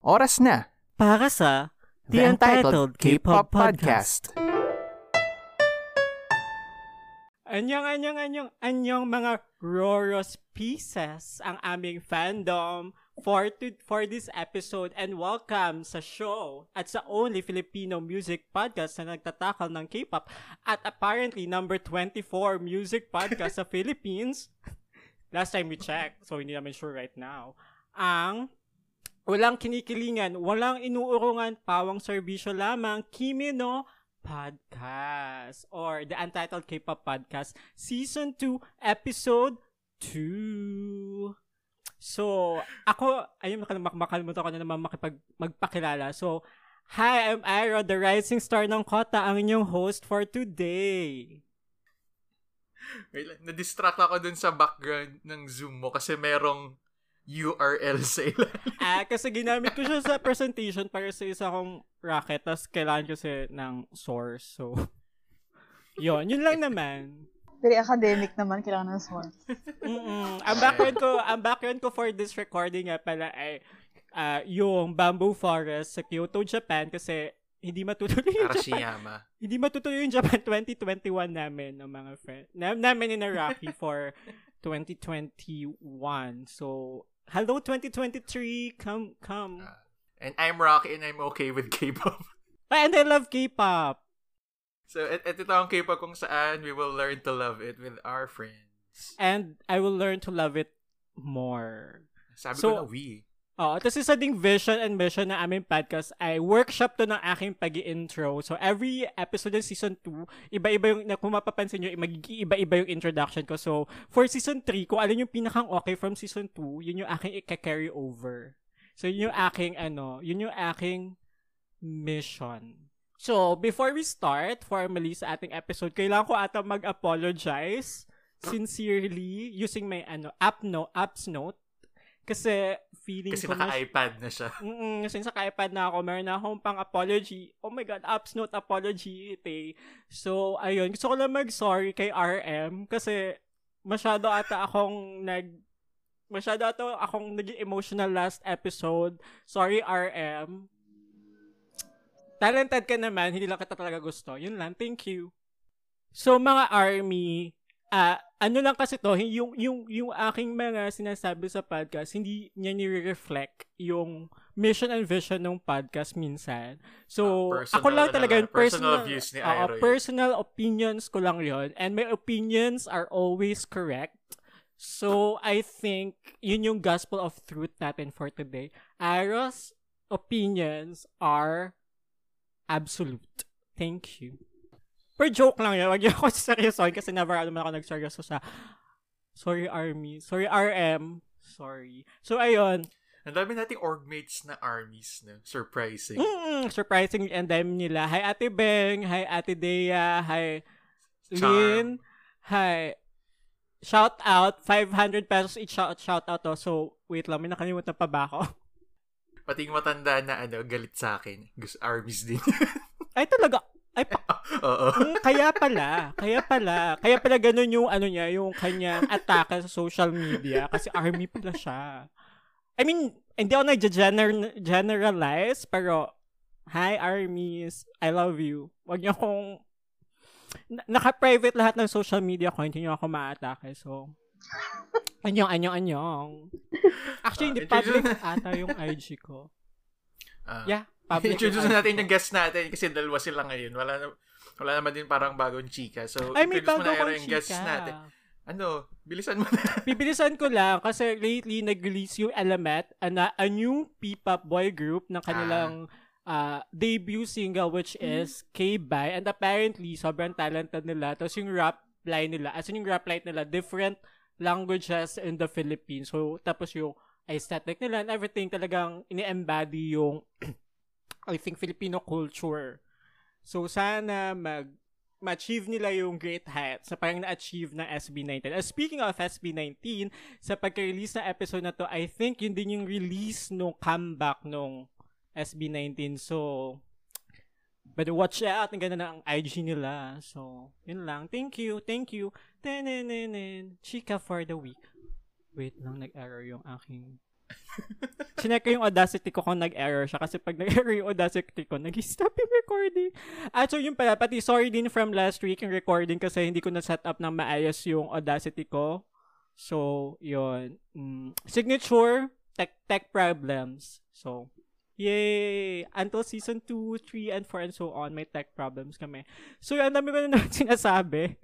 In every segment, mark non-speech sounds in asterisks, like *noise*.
Oras na Para sa The Untitled K-Pop Podcast. Anyong, anyong, anyong, anyong mga Roros Pieces ang aming fandom for, to, for this episode and welcome sa show at sa only Filipino music podcast na nagtatakal ng K-pop at apparently number 24 music podcast sa *laughs* Philippines. Last time we checked, so hindi naman sure right now. Ang walang kinikilingan, walang inuurungan, pawang serbisyo lamang, Kimi no Podcast or the Untitled K-Pop Podcast Season 2 Episode 2. So, ako, ayun, makalimutan ko na naman makipag, magpakilala. So, hi, I'm Ira, the rising star ng Kota, ang inyong host for today. Wait na-distract ako dun sa background ng Zoom mo kasi merong URL sa ilalim. *laughs* ah, kasi ginamit ko siya sa presentation para sa isa kong racket, tapos kailangan kasi ng source. So, *laughs* yun, yun lang naman. Very academic naman, kailangan ng source. Mm-mm. Ang background ko, ang background ko for this recording nga pala ay uh, yung Bamboo Forest sa Kyoto, Japan kasi hindi matutuloy yung Arashiyama. Japan. Hindi matutuloy yung Japan 2021 namin ng mga friend. Na, namin ni Rocky for 2021. So, hello 2023, come come. Uh, and I'm Rocky and I'm okay with K-pop. *laughs* and I love K-pop. So, et, ito ang K-pop kung saan we will learn to love it with our friends. And I will learn to love it more. Sabi so, ko na we. Oo, tapos isa ding vision and mission na aming podcast ay workshop to ng aking pag intro So, every episode ng season 2, iba-iba yung, kung mapapansin nyo, magiging iba-iba yung introduction ko. So, for season 3, kung alin yung pinakang okay from season 2, yun yung aking i-carry over. So, yun yung aking, ano, yun yung aking mission. So, before we start formally sa ating episode, kailangan ko ata mag-apologize sincerely using my ano app no apps note kasi feeling Kasi ko naka-iPad na siya. *laughs* Mm kasi naka-iPad na ako. Meron na akong pang apology. Oh my God, apps note apology. Ite. So, ayun. Gusto ko lang mag-sorry kay RM kasi masyado ata akong nag masyado ata akong naging emotional last episode. Sorry, RM. Talented ka naman, hindi lang kita talaga gusto. Yun lang, thank you. So, mga army, ah, uh, ano lang kasi to, yung, yung, yung aking mga sinasabi sa podcast, hindi niya nire-reflect yung mission and vision ng podcast minsan. So, uh, ako lang talaga, yung personal, personal views ni uh, personal opinions ko lang yon And my opinions are always correct. So, I think, yun yung gospel of truth natin for today. Aros opinions are absolute. Thank you. Per joke lang yan. Wag niyo ako *laughs* seryosoin kasi never naman ako nagseryoso sa Sorry, Army. Sorry, RM. Sorry. So, ayun. Ang dami nating orgmates na armies na. Surprising. Mm, surprising and dami nila. Hi, Ate Beng. Hi, Ate Dea. Hi, Lynn. Hi. Shout out. 500 pesos each shout, shout out to. So, wait lang. May nakalimutan pa ba ako? *laughs* Pati yung matanda na ano, galit sa akin. Gusto armies din. Ay, talaga. Ay, pa- *laughs* Oo. Mm, kaya pala, kaya pala, kaya pala ganun yung ano niya, yung kanyang atake sa social media kasi army pala siya. I mean, hindi ako nag-generalize, pero hi armies, I love you. Wag niyo akong naka-private lahat ng social media ko, hindi niyo ako maatake. So, anyong, anyong, anyong. Actually, hindi public ata yung IG ko. Uh, yeah, public. Introduce natin yung guest natin kasi dalawa sila ngayon. Wala na, wala naman din parang bagong chika. So, Ay, may bago mo na yung guest natin. Ano, bilisan mo na. *laughs* Bibilisan ko lang kasi lately nag-release yung Element, a, a new P-pop boy group ng kanilang ah. uh, debut single which is K-Bye and apparently sobrang talented nila. Tapos yung rap line nila, as in yung rap line nila, different languages in the Philippines. So, tapos yung aesthetic nila and everything talagang ini-embody yung I think Filipino culture. So sana mag ma-achieve nila yung great heights sa parang na-achieve ng SB19. Uh, speaking of SB19, sa pagka-release na episode na to, I think yun din yung release nung comeback nung SB19. So, but watch out, ang ganda na ang IG nila. So, yun lang. Thank you, thank you. Tenenenen, chika for the week. Wait lang, nag-error yung aking Chinek ko yung Audacity ko kung nag-error siya kasi pag nag-error yung Audacity ko, nag-stop yung recording. At so yun pala, pati sorry din from last week yung recording kasi hindi ko na-set up ng maayos yung Audacity ko. So, yun. Mm, signature, tech, tech problems. So, yay! Until season 2, 3, and 4, and so on, may tech problems kami. So, ang dami ko na *laughs* naman sinasabi.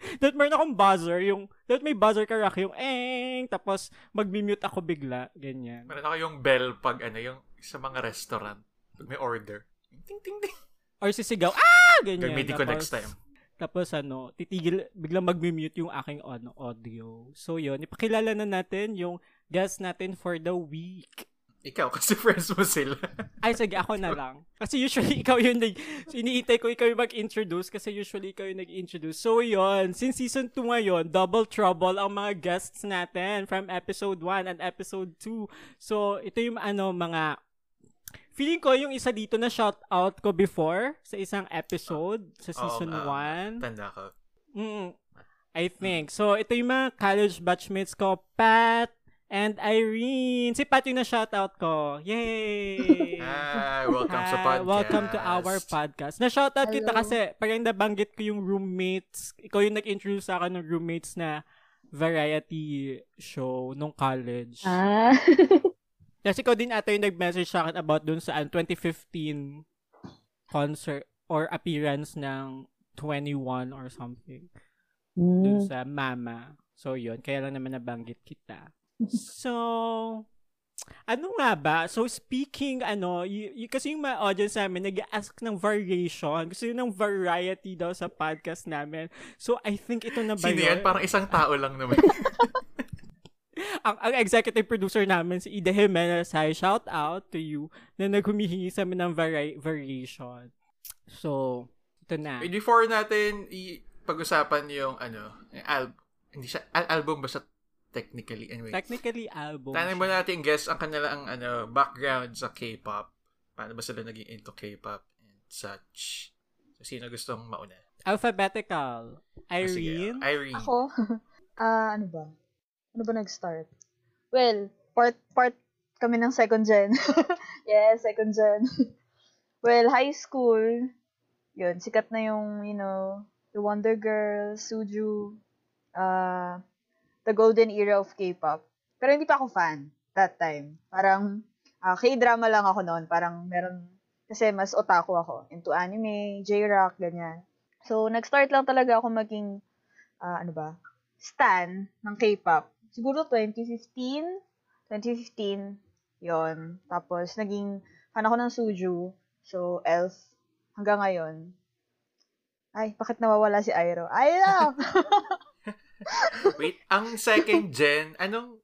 *laughs* That meron akong buzzer, yung, that may buzzer ka, Rock, yung, eng, tapos mag-mute ako bigla, ganyan. Meron ako yung bell pag ano, yung sa mga restaurant. Pag may order. Ting, ting, ting. Or sisigaw, ah! Ganyan. Gamitin ko next time. Tapos ano, titigil, biglang mag-mute yung aking ano, audio. So yun, ipakilala na natin yung guest natin for the week. Ikaw, *laughs* kasi friends mo sila. Ay, sige, ako na lang. Kasi usually, ikaw yung nag... Iniitay ko ikaw yung mag-introduce kasi usually ikaw yung nag-introduce. So, yun. Since season 2 ngayon, double trouble ang mga guests natin from episode 1 and episode 2. So, ito yung ano, mga... Feeling ko yung isa dito na shout out ko before sa isang episode sa season Oo, 1. Tanda ko. Mm, I think. So, ito yung mga college batchmates ko, Pat and Irene. Si Pat yung na-shoutout ko. Yay! *laughs* Hi, welcome sa Hi, podcast. Welcome to our podcast. Na-shoutout kita Hello. kasi parang nabanggit ko yung roommates. Ikaw yung nag-introduce sa akin ng roommates na variety show nung college. Ah. *laughs* Kasi ikaw din ata yung nag-message sa akin about dun sa ano, 2015 concert or appearance ng 21 or something dun Mm. sa Mama. So, yun. Kaya lang naman nabanggit kita. So, ano nga ba? So, speaking, ano, y- y- kasi yung mga audience namin nag-ask ng variation. Gusto yun ng variety daw sa podcast namin. So, I think ito na ba Sino yan? yun? Parang isang tao lang naman. *laughs* *laughs* ang, ang executive producer namin, si Ida Jimenez, hi, shout out to you, na naghumihingi sa amin ng vari- variation. So, ito na. Wait, Before natin i- pag-usapan yung ano, yung al- hindi siya, al- album ba siya technically? Anyway, Technically, album. tanong mo natin guess ang kanilang ano, background sa K-pop. Paano ba sila naging into K-pop and such. So, sino gustong mauna? Alphabetical. Ah, sige, Irene. Irene. Ako? *laughs* Ah, ano ba? Ano ba nag-start? Well, part part kami ng second gen. *laughs* yes, second gen. *laughs* well, high school, yun, sikat na yung, you know, the Wonder Girls, Suju, uh, the golden era of K-pop. Pero hindi pa ako fan that time. Parang, ah, K-drama lang ako noon. Parang meron, kasi mas otaku ako. Into anime, J-rock, ganyan. So, nag-start lang talaga ako maging, ah, ano ba, stan ng K-pop. Siguro 2015, 2015, yon Tapos, naging fan ako ng Suju. So, Elf. Hanggang ngayon. Ay, bakit nawawala si Airo? Ay, *laughs* no! *laughs* Wait, ang second gen, anong,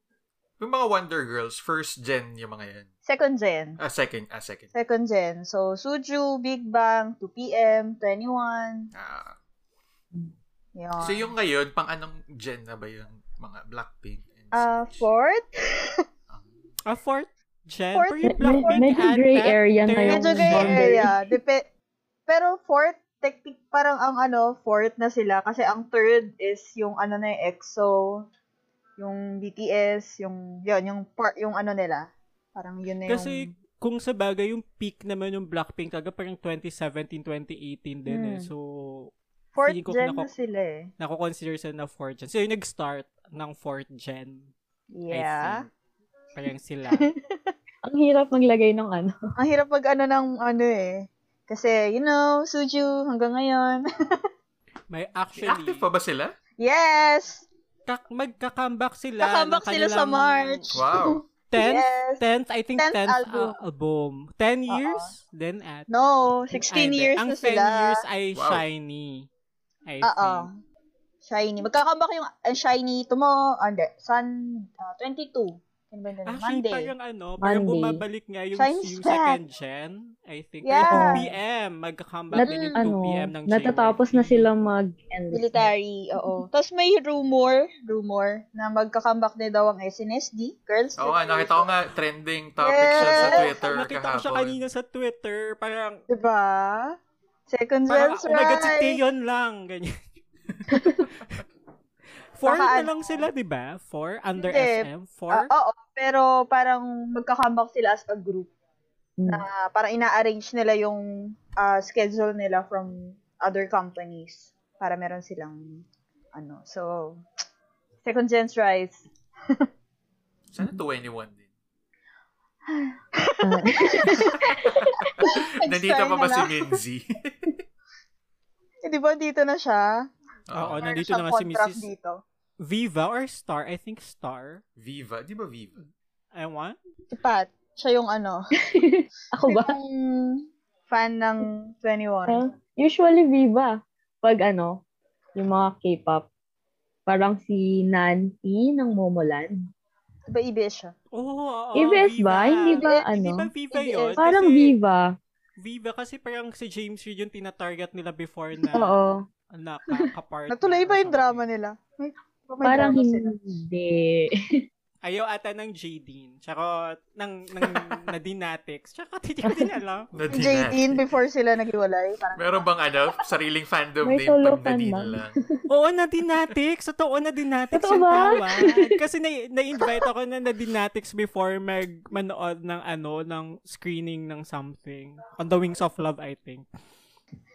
yung mga Wonder Girls, first gen yung mga yan. Second gen. Ah, second, ah, second. Second gen. So, Suju, Big Bang, 2PM, 21. Ah, Yun. so yung ngayon, pang anong gen na ba yung mga Blackpink? And Ah, such? fourth? A fourth gen. Fourth- yung Med- Blackpink medyo gray area na yung Medyo gray gen. area. Depe- pero fourth, technic, parang ang ano, fourth na sila. Kasi ang third is yung ano na yung EXO, yung BTS, yung, yun, yung part, yung ano nila. Parang yun na yung... Kasi kung sa bagay, yung peak naman yung Blackpink talaga parang 2017, 2018 din eh. Hmm. So, fourth ko gen nako- na sila eh. nako-consider sila na fourth gen. So, yung nag-start ng fourth gen. Yeah. Parang sila. *laughs* Ang hirap maglagay ng ano. Ang hirap pag ano ng ano eh. Kasi, you know, Suju hanggang ngayon. *laughs* May Active actually, pa ba sila? yes! kak- magka-comeback sila. Kakambak ng sila sa March. Wow. *laughs* 10th, Yes. 10th, I think 10th, 10th album. album. album. 10 years? Then at No, 16 Ay, years ang na 10 sila. years ay Wow. shiny. I Oo. think. Shiny. Magkakambak yung uh, Shiny tomorrow, ah, hindi, Sun, ah, 22. Ano? Actually, Monday. parang ano, parang Monday. bumabalik nga yung, back. second gen, I think. Yeah. Parang 2PM, magka-comeback Nat- din yung ano, 2PM ng natatapos na sila mag-end. Military, oo. Tapos may rumor, rumor, na magkakambak na daw ang SNSD, Girls. Oo nga, nakita ko nga trending topic Yes. siya sa Twitter Nakita ko siya kahapon. kanina sa Twitter, parang, Diba? Second parang Girls oh my God, si. Taeyeon lang, ganyan. *laughs* Four Baka na ano- lang sila, di ba? Four? Under Hindi. SM? Four? oo, pero parang magka-comeback sila as a group. Mm. Na parang ina-arrange nila yung ah, schedule nila from other companies para meron silang ano. So, second gen's rise. *laughs* Sana 21 din. *laughs* Nandito pa ba si Minzy? *laughs* Eh, di ba dito na siya? Oo, Oo. nandito na nga si Mrs. dito. Viva or Star? I think Star. Viva. Di ba Viva? Ewan. Si Pat, siya yung ano, *laughs* Ako ba? yung fan ng 21. Ah, usually Viva. Pag ano, yung mga K-pop. Parang si Nancy ng Momoland. Di ba EBS siya? Oo, oo. EBS Viva. ba? Hindi ba EBS, Hindi ano? ba Viva EBS. yun? Parang Kasi Viva. Viva kasi parang si James Reid yung tinatarget nila before na Oo. Nakaka-partner. Natuloy ba yung drama nila? May, may Parang drama sila. hindi. *laughs* Ayaw ata ng Jadine. Tsaka ng, ng Nadinatics. Tsaka hindi ko din alam. Natin. before sila naghiwalay. Parang, Meron bang ano, sariling fandom May name solo pag Nadine lang. lang? *laughs* Oo, Nadinatics. Totoo, Nadinatics Totoo yung tawag. *laughs* Kasi na, na-invite ako na Nadinatics before mag manood ng ano, ng screening ng something. On the Wings of Love, I think.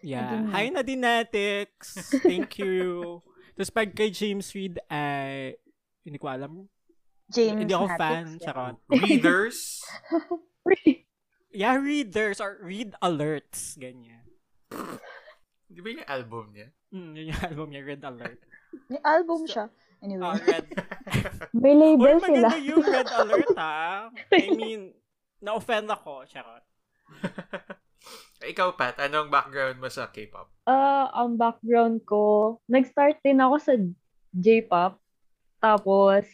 Yeah. Hi, Nadinatics. Thank *laughs* you. Tapos pag kay James Reid, ay, hindi ko alam. James hindi ako fan. yeah. Charot. *laughs* Readers? *laughs* Yeah, readers or read alerts. Ganyan. Di ba yung album niya? Mm, yun yung album niya, Red Alert. May album siya. Anyway. Ah, red. May label sila. maganda yung Red Alert, ha? I mean, na-offend ako. Charot. Ikaw, Pat, anong background mo sa K-pop? Ah, ang background ko, nag-start din ako sa J-pop. Tapos,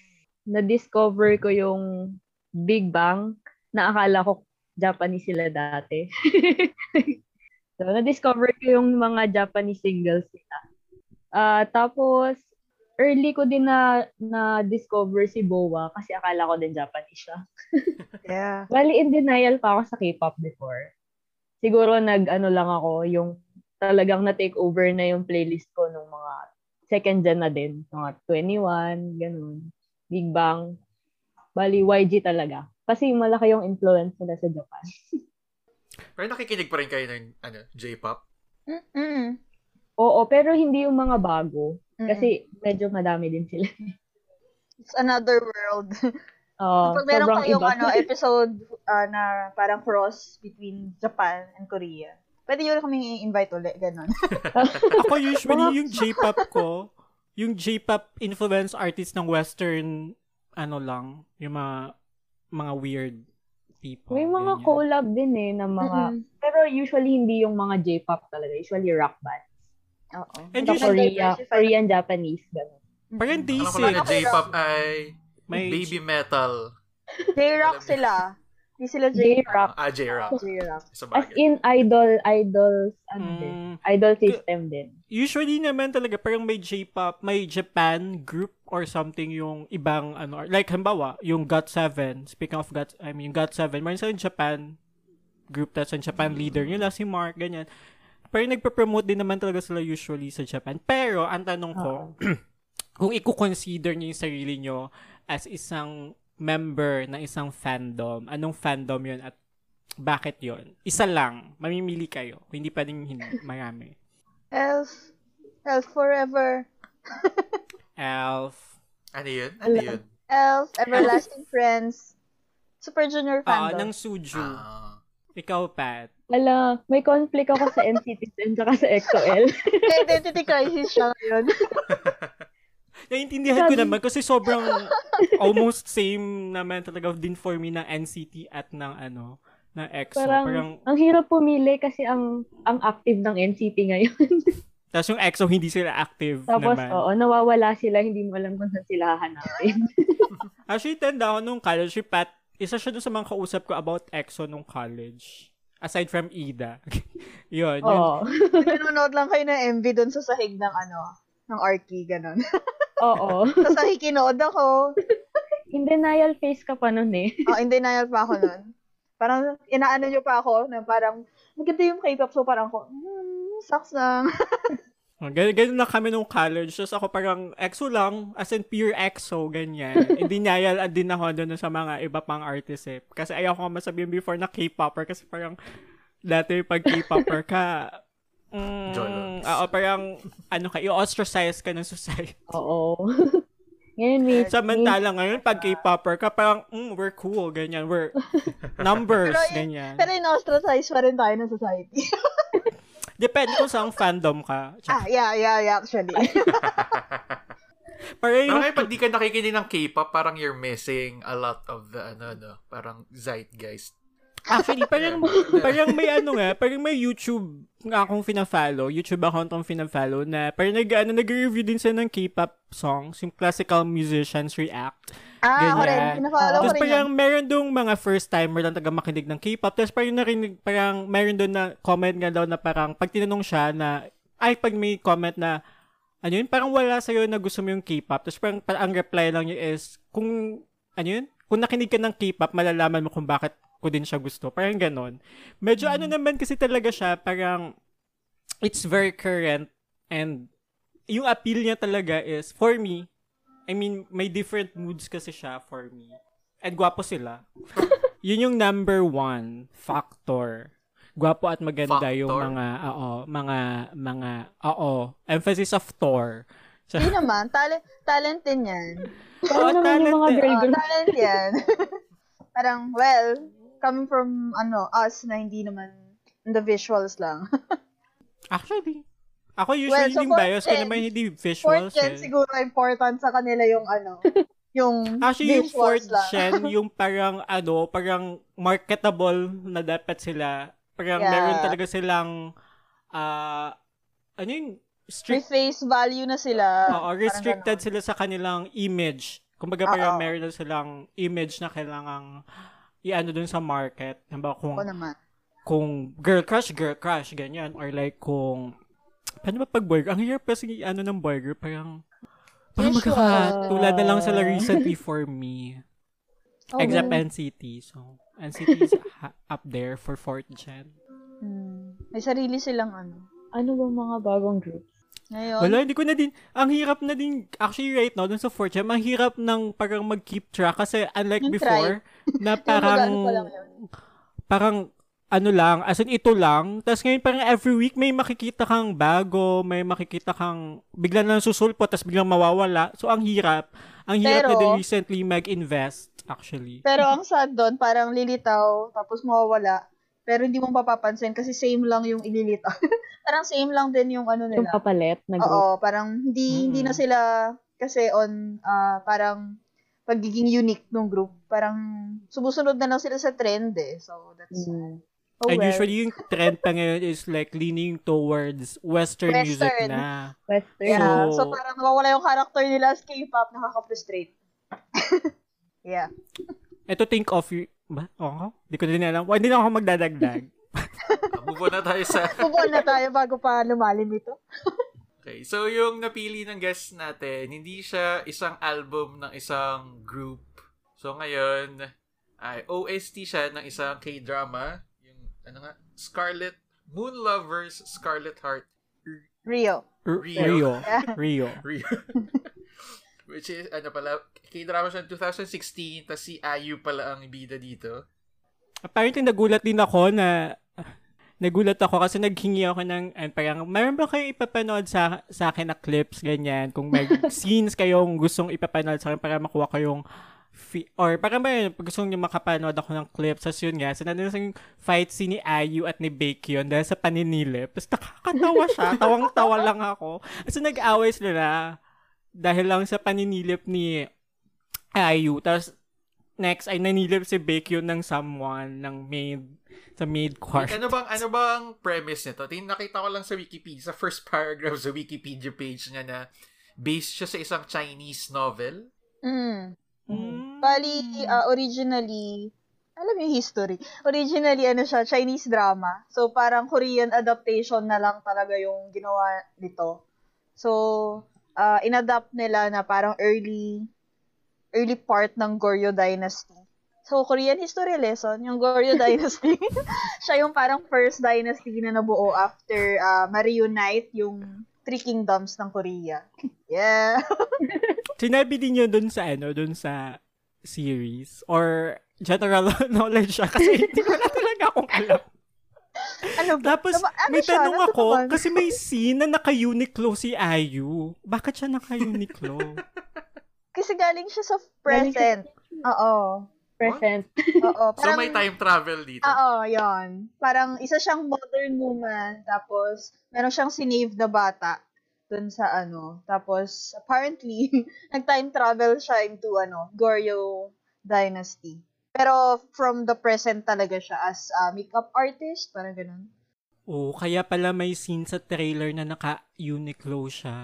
na-discover ko yung Big Bang na akala ko Japanese sila dati. *laughs* so, na-discover ko yung mga Japanese singles nila. Ah, tapos, early ko din na na-discover si Boa kasi akala ko din Japanese siya. *laughs* Yeah. Bali, in denial pa ako sa K-pop before. Siguro nag-ano lang ako, yung talagang na-take over na yung playlist ko nung mga second gen na din. Mga 21, ganun. Big Bang. Bali, YG talaga. Kasi malaki yung influence nila sa Japan. *laughs* Pero nakikinig pa rin kayo ng ano, J-pop? Mm-mm. Oo, pero hindi yung mga bago. Mm-mm. Kasi medyo madami din sila. It's another world. *laughs* Oo, Pag meron kayong iba. ano, *laughs* episode ah, na parang cross between Japan and Korea, pwede nyo kaming i-invite ulit, ganun. *laughs* Ako usually, yung J-pop ko, yung J-pop influence artist ng western, ano lang, yung mga, mga weird people. May mga ganyan. collab din eh, na mga, Mm-mm. pero usually hindi yung mga J-pop talaga. Usually rock band. Oo. And Sa usually- Korea, Korean, Japanese, gano'n. Parang. Alam ko lang na Day6. J-pop ay May baby metal. J-rock sila. Hindi sila J-rock. J-rock. Ah, J-rock. J-rock. Sa As in, idol, idols, ano din. Mm, Idol system din. usually naman talaga, parang may J-pop, may Japan group or something yung ibang, ano, like, halimbawa, yung GOT7, speaking of GOT, I mean, yung GOT7, mayroon silang Japan group, that's ang Japan leader nila, si Mark, ganyan. Pero nagpa-promote din naman talaga sila usually sa Japan. Pero, ang tanong ko, *clears throat* kung i-consider niyo yung sarili niyo as isang member ng isang fandom, anong fandom yun at bakit yon Isa lang. Mamimili kayo. Hindi pwedeng hindi. Marami. Elf. Elf forever. *laughs* Elf. Ano yun? Ano yun? Elf. Everlasting Friends. Super Junior Ah, fandom. ng Suju. Ah. Ikaw, Pat. Ala, may conflict ako sa NCT Zen tsaka sa EXO-L. Identity crisis siya ngayon. *laughs* Naiintindihan ko naman kasi sobrang *laughs* almost same naman talaga din for me ng NCT at ng ano, ng EXO. Parang, Parang, ang hirap pumili kasi ang ang active ng NCT ngayon. *laughs* tapos yung EXO hindi sila active Tapos, naman. oo, nawawala sila, hindi mo alam kung saan sila hahanapin. *laughs* Actually, tanda ako nung college, si Pat, isa siya dun sa mga kausap ko about EXO nung college. Aside from Ida. yun. yun. Oo. Nanonood lang kayo ng MV doon sa sahig ng ano, ng Arky, ganun. Oo. sa sahig kinood ako. *laughs* In denial face ka pa nun eh. Oh, in denial pa ako nun. Parang, inaano nyo pa ako na parang, maganda yung K-pop. So, parang ako, hmm, sucks lang. *laughs* Oh, Ganun, ganun na kami nung college. Tapos ako parang EXO lang, as in pure EXO, ganyan. Hindi niyayal din ako doon sa mga iba pang artist eh. Kasi ayaw ko masabihin before na K-popper kasi parang dati pag K-popper ka, mm, Jolo. oo, parang ano ka, i-ostracize ka ng society. *laughs* Oo. *laughs* Ngayon, may, Samantala ngayon, pag K-popper ka, parang, mm, we're cool, ganyan. We're *laughs* numbers, Pero yun- ganyan. Pero in-ostracize pa rin tayo ng society. Depende kung saan fandom ka. ah, yeah, yeah, yeah, actually. Parang Pero yung ngayon, pag di ka nakikinig ng K-pop, parang you're missing a lot of the, ano, no, parang zeitgeist. Actually, parang, *laughs* parang may ano nga, parang may YouTube nga akong fina-follow, YouTube account akong fina-follow na parang nag, ano, nag-review din sila ng K-pop songs, yung classical musicians react. ah, ako rin. Ganyan. Pinafollow ko Tapos rin parang yan. meron dong mga first timer lang taga makinig ng K-pop. Tapos parang narinig, parang meron doon na comment nga daw na parang pag tinanong siya na, ay pag may comment na, ano yun, parang wala sa'yo na gusto mo yung K-pop. Tapos parang, parang ang reply lang niya is, kung, ano yun, kung nakinig ka ng K-pop, malalaman mo kung bakit ko din siya gusto. Parang ganon. Medyo ano naman kasi talaga siya, parang, it's very current and yung appeal niya talaga is, for me, I mean, may different moods kasi siya for me. And gwapo sila. *laughs* Yun yung number one factor. Gwapo at maganda yung Factor? mga, oo, mga, mga, oo, emphasis of Thor. *laughs* So, Hindi naman. Talent, talent din yan. oo, ano yung mga talent- girl Ah, group? talent yan. *laughs* Parang, well, coming from, ano, us na hindi naman in the visuals lang. *laughs* Actually, ako usually so yung bias ko naman hindi Fourth visuals. gen, eh. siguro important sa kanila yung, ano, *laughs* yung Actually, yung fourth lang. gen, *laughs* yung parang, ano, parang marketable na dapat sila. Parang Yeah. meron talaga silang, ah, ano yung, May strict, face value na sila. oo, restricted sila sa kanilang image. Kumbaga, parang meron na silang image na kailangang i-ano dun sa market. Halimbawa, kung, Ako naman. kung girl crush, girl crush, ganyan. Or like, kung, paano ba pag boy Ang hirap kasi, ano ng boy group, parang, parang Visual. magkakatulad na lang sila recently for me. Oh, Except well. NCT. So, NCT is ha- up there for fourth gen. Hmm. May sarili silang, ano. Ano ba mga bagong groups? Ngayon, Wala, hindi ko na din, ang hirap na din, actually right now, dun sa fourth gen, ang hirap ng parang mag-keep track kasi unlike Yung before, na *laughs* parang, lang yun. parang, ano lang, as in ito lang, tapos ngayon parang every week may makikita kang bago, may makikita kang, bigla na susulpot, tapos biglang mawawala. So, ang hirap. Ang hirap na Pero- din recently mag-invest, actually. Pero ang sad doon, parang lilitaw, tapos mawawala. Pero hindi mo papapansin kasi same lang yung ililitaw. *laughs* parang same lang din yung ano Yung nila. papalit na group? Oo, parang hindi hindi na Mm. sila kasi on ah, parang pagiging unique ng group. Parang sumusunod na lang sila sa trend eh. So that's Mm. oh And well. usually yung trend pa ngayon is like leaning towards Western, music Western. na. Western. yeah, So- so, parang nawawala yung character nila as K-pop, nakaka-frustrate. *laughs* yeah. Ito think of you, ba? Oo. Hindi ko din alam. Hindi na ako magdadagdag. *laughs* Move on na tayo sa... *laughs* Move on na tayo bago pa lumalim ito. Okay, so yung napili ng guest natin, hindi siya isang album ng isang group. So ngayon, ay OST siya ng isang K-drama, yung ano nga, Scarlet Moon Lovers Scarlet Heart Rio. R- Rio. Rio. *laughs* Rio. Rio. Which is, ano pala, K-drama siya 2016, tas si Ayu pala ang bida dito. Apparently, nagulat din ako na nagulat ako kasi naghingi ako ng and parang meron ba kayong ipapanood sa sa akin na clips ganyan kung may *laughs* scenes kayong gustong ipapanood sa akin para makuha kayong fi- or parang ba yun, gusto nyo makapanood ako ng clips sa yun nga, so nandun yung fight scene ni Ayu at ni Baekhyun dahil sa paninilip. Tapos nakakatawa siya, *laughs* tawang-tawa lang ako. So nag-away sila dahil lang sa paninilip ni Ayu. Tapos next ay nanilip si Baekhyun ng someone, ng maid, sa maid court. Ano bang, ano bang premise nito? Tin nakita ko lang sa Wikipedia, sa first paragraph sa Wikipedia page niya na based siya sa isang Chinese novel. Mm. Mm. Bali, ah, originally, alam mo yung history. Originally, ano siya, Chinese drama. So, parang Korean adaptation na lang talaga yung ginawa nito. So, ah, inadapt nila na parang early, early part ng Goryeo Dynasty. So, Korean history lesson, yung Goryeo *laughs* Dynasty, *laughs* siya yung parang first dynasty na nabuo after ah, ma-reunite yung Three Kingdoms ng Korea. *laughs* Yeah. Sinabi din yun dun sa ano, dun sa series or general knowledge siya kasi hindi ko na talaga akong alam. Ano ba? Tapos, Tama- ano may siya? tanong Nasa ako, kasi may scene na naka-Uniqlo si Ayu. Bakit siya naka-Uniqlo? *laughs* Kasi galing siya sa present. Oo. Present. Oo. *laughs* So Parang, may time travel dito. Oo, yon. Parang isa siyang modern woman, tapos meron siyang sinave na bata dun sa ano. Tapos, apparently, *laughs* nag-time travel siya into ano, Goryeo Dynasty. Pero from the present talaga siya as a makeup artist, parang ganun. oh, kaya pala may scene sa trailer na naka-Uniqlo siya.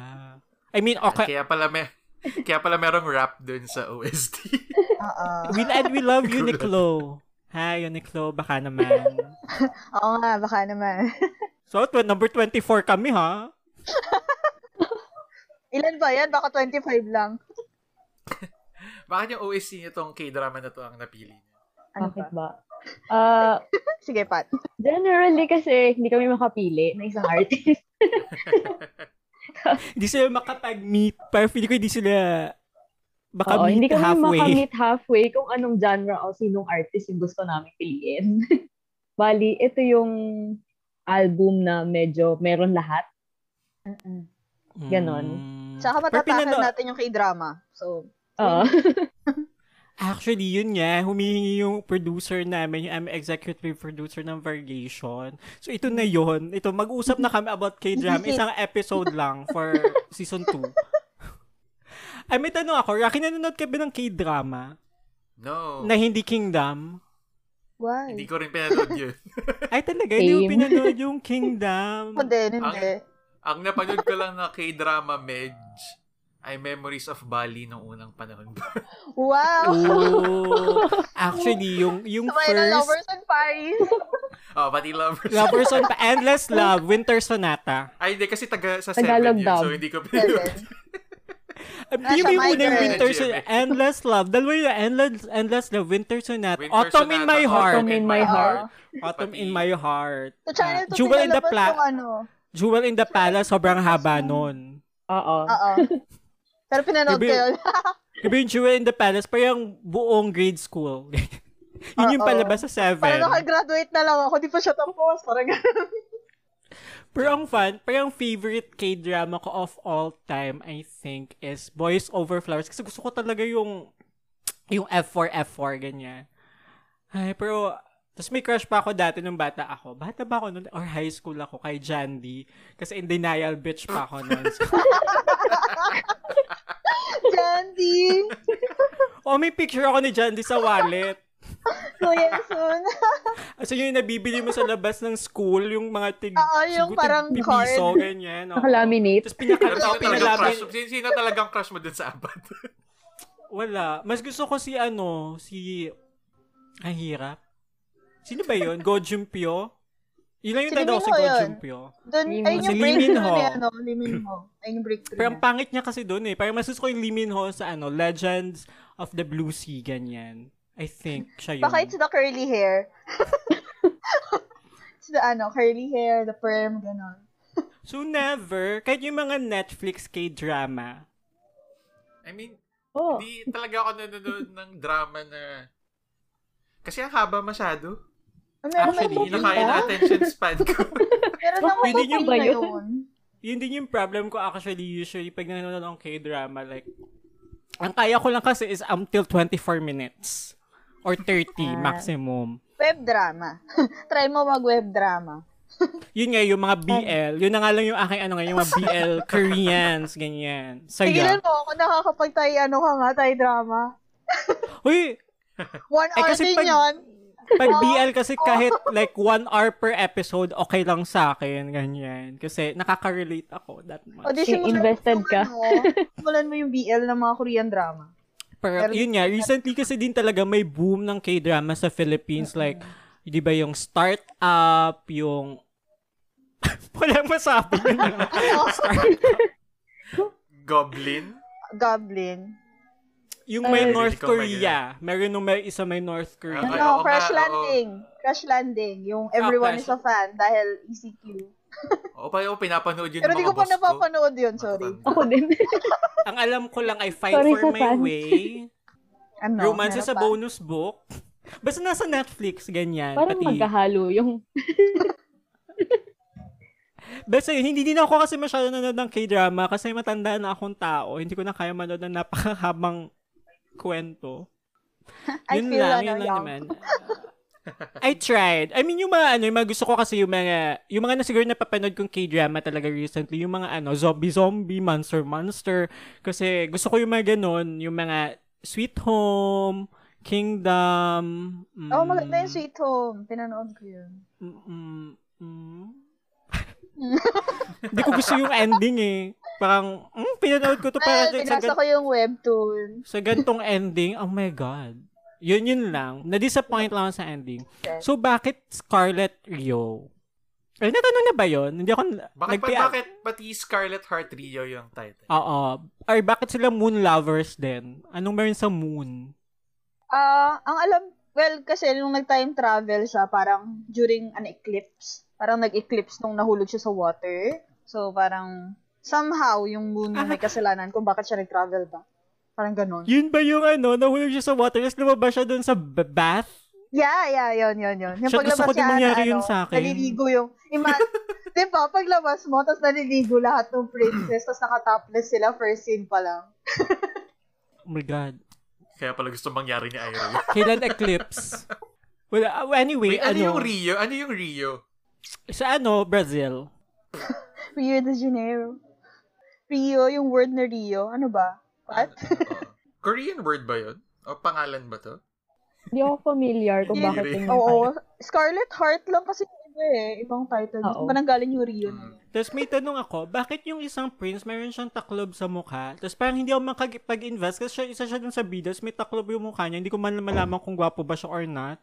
I mean, okay. Kaya pala may kaya pala merong rap dun sa OST. Oo. We, and we love *laughs* Uniqlo. Hi, Uniqlo. Baka naman. *laughs* Oo nga, baka naman. *laughs* So, tw- number 24 kami, ha? Ilan ba yan? Baka 25 lang. Bakit yung OST nitong K-drama na to ang napili niya? Ano Bakit ba? Ah, *laughs* Sige, Pat. generally kasi hindi kami makapili ng isang artist. *laughs* Hindi sila makapag-meet. Pero feeling ko hindi sila baka Oo, hindi kami halfway. makamit halfway kung anong genre o sinong artist yung gusto namin piliin. *laughs* Bali, ito yung album na medyo meron lahat. Ganon. Mm. Tsaka matatakan pinano- natin yung k-drama. So, Oo. *laughs* Actually, yun nga, humihingi yung producer namin, yung I'm executive producer ng Variation. So, ito na yun. Ito, mag-usap na kami about K-drama. *laughs* Isang episode lang for season 2. *laughs* Ay, may tanong ako, Rocky, nanonood ka ba ng K-drama No. na hindi Kingdom? why? Hindi ko rin pinanood yun. Ay, talaga, hindi mo pinanood yung Kingdom. Din, hindi. Ang napanood ko lang na K-drama Medj ay Memories of Bali nung unang panahon. *laughs* Wow! Oh, actually, yung, yung Sabay na first... Lovers in Paris. *laughs* oh, pati lovers. Lovers on Endless Love, Winter Sonata. Ay, hindi kasi taga sa Tagalog 7 yun. So, hindi ko Nasa yung yung unang migrant. Winter. Sonata, Endless Love. Dalawa yung Endless, Endless Love, Winter Sonata. Winter Autumn in Sonata, My Heart. Autumn in My Heart. Autumn in My Heart. Sa channel Ah, 2 Jewel in the Pla- yung ano. Jewel in the Palace, sobrang haba nun. Oo. *laughs* Oo. Pero pinanood ko yun. Diba yung Jewel in the Palace, parang buong grade school. *laughs* Yun yung palabas sa 7. Parang nakagraduate na lang ako. Di pa siya tapos. Parang ganun. *laughs* Pero ang fun, parang favorite K-drama ko of all time, I think, is Boys Over Flowers. Kasi gusto ko talaga yung yung F4, F4, ganyan. Ay, pero, tapos may crush pa ako dati nung bata ako. Bata ba ako nun? Or high school ako kay Jandy. Kasi in denial bitch pa ako nun. So, *laughs* Jandy. *laughs* oh, may picture ako ni Jandy sa wallet. Kuya soon. *laughs* So, yung nabibili mo sa labas ng school, yung mga tig... Oo, yung parang tig- card. piso, ganyan. oo. Nakalaminate. Tapos pinaka, Pero sino talagang pinalamin, crush? Sino, sino talagang crush mo dun sa abad? *laughs* Wala. Mas gusto ko si ano, si... Ang hirap. Sino ba yun? Go Jumpyo? Yun lang yung Si tanda ko si Go. Jumpyo. Doon, ayun yung Si breakthrough ni ano, Lee Min Ho. Ayun yung breakthrough Pero ang pangit niya kasi doon eh. Parang mas gusto ko yung Lee Min Ho sa ano, Legends of the Blue Sea, ganyan. I think siya yun. Baka it's the curly hair. *laughs* it's the ano, curly hair, the perm, gano'n. *laughs* So never, kahit yung mga Netflix K-drama, I mean, Oh. hindi talaga ako nanonood ng drama na... Kasi ang haba masyado. Ah, Meron Actually, yun na kaya na attention span ko. *laughs* Meron Pwede movie niyo ba na yun? yun. yun din yung problem ko actually usually pag nanonood ng K-drama like ang kaya ko lang kasi is until 24 minutes or 30 Ah. maximum. Web drama. *laughs* Try mo mag-web drama. *laughs* Yun nga yung mga BL, yun na nga lang yung aking ano nga yung mga BL Koreans ganyan. Saya. Tigilan mo ako, nakakapag-tay ano ka nga, tay drama. Uy, One Eh, hour kasi din pag- yun. Pag BL kasi kahit *laughs* like one hour per episode okay lang sa akin ganyan kasi nakaka-relate ako that much. O di simulan invested ka. Ano, simulan mo yung BL ng mga Korean drama. Pero Pero- yun nga, recently kasi din talaga may boom ng K-drama sa Philippines. Like, di ba yung start-up, yung... *laughs* Walang masabi. *laughs* Goblin? Goblin. Yung may Ay, North Korea. Meron nung may isa may North Korea. Ay, Ano, oo Crash nga, oo. Landing. Crash Landing. Yung everyone Crash- is a fan dahil ECQ. O, pa yung pinapanood yun Pero di ko pa napapanood yun, sorry. Ako din. *laughs* Ang alam ko lang ay Fight Sorry for My fans. Way. Ano? Romance sa bonus book. Basta nasa Netflix, ganyan. Parang Pati, magkahalo yung *laughs* basta yun, hindi din ako kasi masyado nanonood ng K-drama kasi matanda na akong tao. Hindi ko na kaya manood ng napakahabang kwento. *laughs* I yun feel lang, ano, yun lang naman. I tried. I mean, yung mga ano, yung mga gusto ko kasi yung mga, yung mga na siguro napapanood kong K-drama talaga recently, yung mga ano, zombie-zombie, monster-monster. Kasi gusto ko yung mga ganun, yung mga Sweet Home, Kingdom. Mm, Oh, maganda yung Sweet Home. Pinanood ko yun. Mm, mm, *laughs* mm. Hindi ko gusto yung ending eh. Parang, mm, pinanood ko to para Well, sa, gan- ko yung webtoon. sa gantong ending. Oh my God. Yun yun lang. Na-disappoint lang sa ending. So, bakit Scarlet Rio? Ay, natanong na ba yun? Hindi ako... Bakit, nagpi- ba, bakit pati Scarlet Heart Rio yung title? Oo. Or bakit sila moon lovers din? Anong meron sa moon? Ah, ang alam, well, kasi nung nag-time travel siya, parang during an eclipse. Parang nag-eclipse nung nahulog siya sa water. So, parang somehow yung moon yung may kasalanan kung bakit siya nag-travel ba. Parang ganon. Yun ba yung ano, nahulog siya sa water, tapos lumabas siya dun sa b- bath? Yeah, yeah, yun, yun, yun. Yung gusto ko paglabas din niya, mangyari ano, yun sa akin. naliligo yung, ima, *laughs* di ba, paglabas mo, tapos naliligo lahat ng princess, tapos nakatopless sila, first scene pa lang. Oh my God. Kaya pala gusto mangyari ni Iroh. *laughs* Kailan eclipse? Well, uh, anyway, Wait, ano, ano, yung Rio? Ano yung Rio? sa ano, Brazil. *laughs* Rio de Janeiro. Rio, yung word na Rio, ano ba? What? Oo. Korean word ba yun? O pangalan ba to? Hindi ako familiar kung Yeah. bakit yun yung Oo. Scarlet Heart lang kasi yung iba eh. Ibang title. Hindi Oo. ba nanggaling yung Rio na yun? Tapos may tanong ako, bakit yung isang prince, mayroon siyang taklob sa mukha? Tapos parang hindi ako makapag-invest kasi siya, isa siya dun sa videos, may taklob yung mukha niya. Hindi ko man malaman kung gwapo ba siya or not.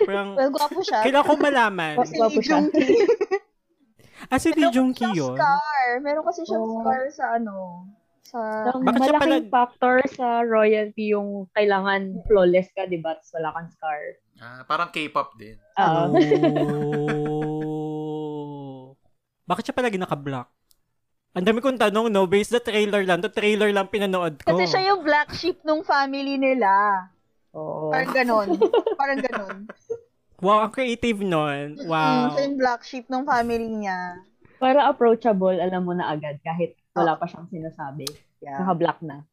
Parang, Well, gwapo siya. kailangan ko malaman. Kasi Gwapo siya. Ah, si Lee Jung Ki yun? scar. Meron kasi siyang Oo. scar sa ano. Sa... Bakit siya malaking pala- factor sa royalty yung kailangan flawless ka, di ba? Tapos wala kang scar. Ah, parang K-pop din. Oo. Oh. *laughs* Bakit siya palagi naka-block? Ang dami kong tanong, no? Based the trailer lang. The trailer lang pinanood ko. Kasi siya yung black sheep nung family nila. Oo. Parang ganon. *laughs* Parang ganon. Wow, ang creative nun. Mm, Wow. siya yung black sheep nung family niya. Para approachable, alam mo na agad kahit wala pa siyang sinasabi. Yeah. Naka-block na.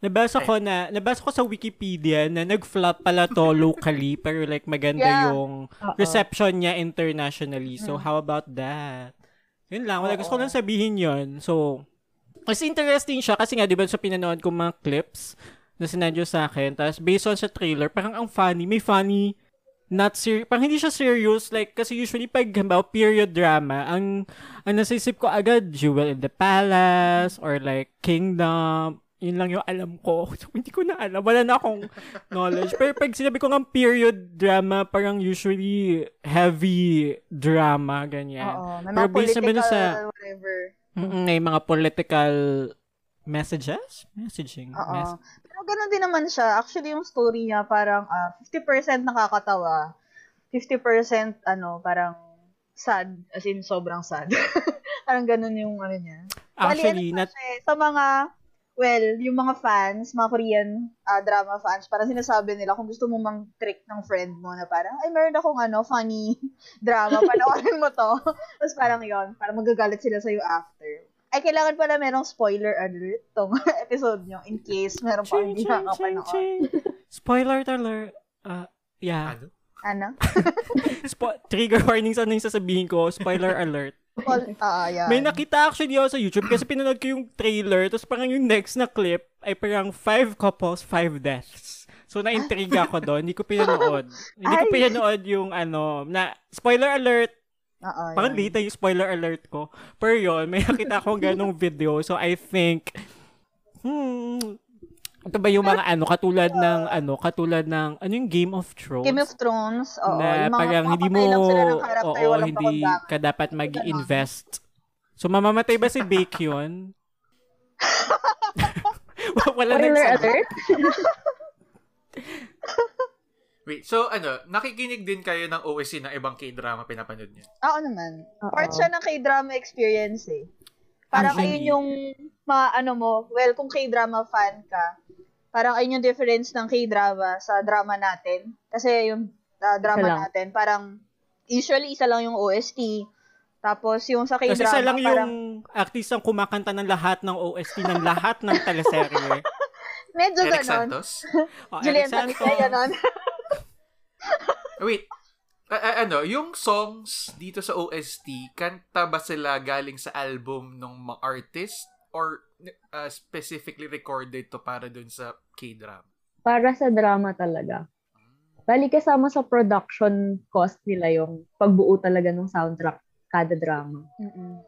Nabasa ko na, nabasa ko sa Wikipedia na nag-flop pala to *laughs* locally pero like maganda Yeah. yung Oo. reception niya internationally. So, how about that? Yun lang. Wala, gusto ko lang sabihin yun. So, kasi interesting siya kasi nga, di ba sa pinanood ko mga clips na sinadyo sa akin, tapos based on sa trailer, parang ang funny, may funny, not ser parang hindi siya serious, like, kasi usually pag halimbawa, period drama, ang, ang nasisip ko agad, Jewel in the Palace, or like, Kingdom, yun lang yung alam ko. *laughs* So, hindi ko na alam. Wala na akong knowledge. Pero pag sinabi ko ng period drama, parang usually heavy drama, ganyan. Oo. May Pero mga naman political, sa- whatever. Mm, May mga political messages? Messaging. Oo. Mes- Pero ganun din naman siya. Actually, yung story niya parang ah, 50% nakakatawa. 50% ano, parang sad. As in, sobrang sad. *laughs* parang ganun yung ano niya. Bali, Actually, ano not, kasi, sa mga, well, yung mga fans, mga Korean ah, drama fans, parang sinasabi nila kung gusto mo mang trick ng friend mo na parang, ay, meron akong ano, funny *laughs* drama, panoorin mo to. *laughs* Tapos parang yon parang magagalit sila sa'yo after. Ay, kailangan pala merong spoiler alert tong *laughs* episode nyo in case meron pa hindi ching. Spoiler alert. Uh, yeah. Ano? Ano? *laughs* Spo- trigger warnings ano yung sasabihin ko. Spoiler alert. Call, ah, yan. May nakita actually ako sa YouTube kasi pinanood ko yung trailer tapos parang yung next na clip ay parang five couples, five deaths. So, na-intriga ako doon. Hindi ko pinanood. Hindi ko pinanood yung ano, na, spoiler alert, Oo, Parang na yung spoiler alert ko. Pero yun, may nakita akong *laughs* ganong video. So, I think, hmm, ito ba yung mga ano, katulad ng, ano, katulad ng, ano yung Game of Thrones? Game of Thrones, oo. na yung mga parang hindi mo, oo, hindi pakagbangan. ka dapat mag-invest. So, mamamatay ba si Bacon? *laughs* *laughs* Wala Spoiler alert? Wait, so ano, nakikinig din kayo ng OST ng ibang K-drama pinapanood niyo? Ako naman. Oo. Part siya ng K-drama experience eh. Parang Actually- ayun yung mga ano mo, well, kung K-drama fan ka, parang ayun yung difference ng K-drama sa drama natin. Kasi yung ah, drama lang. natin, parang usually isa lang yung OST. Tapos yung sa Kasi K-drama, isa lang parang yung artistang kumakanta ng lahat ng OST ng lahat ng teleserye. *laughs* medyo Eric ganon. Santos? O, *laughs* Julian. Santos, ganon. Wait, a- a- ano, yung songs dito sa OST, kanta ba sila galing sa album ng mga artist or uh, specifically recorded to para dun sa K-drama? Para sa drama talaga. Bali kasama sa production cost nila yung pagbuo talaga ng soundtrack kada drama. Mm-mm.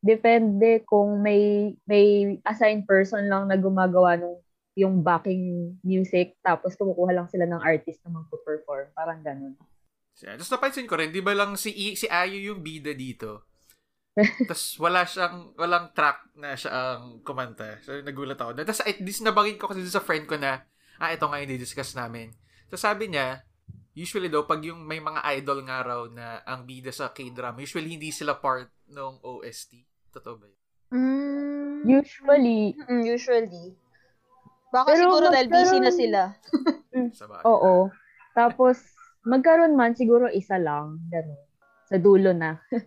Depende kung may may assigned person lang na gumagawa nung yung backing music tapos kumukuha lang sila ng artist na magpo-perform. Parang ganun. Siya. Tapos napansin ko rin, di ba lang si, I- si Ayo yung bida dito? *laughs* Tapos wala siyang, walang track na siya ang kumanta. So nagulat ako. Tapos at least nabangin ko kasi sa friend ko na, ah, ito nga yung discuss namin. So sabi niya, usually daw, pag yung may mga idol nga raw na ang bida sa K-drama, usually hindi sila part ng OST. Totoo ba yun? Mm, Usually, mm, usually. Baka Pero siguro dahil busy na sila. Bagay. oo. Tapos, magkaroon man siguro isa lang. Ganun. Sa dulo na. *laughs*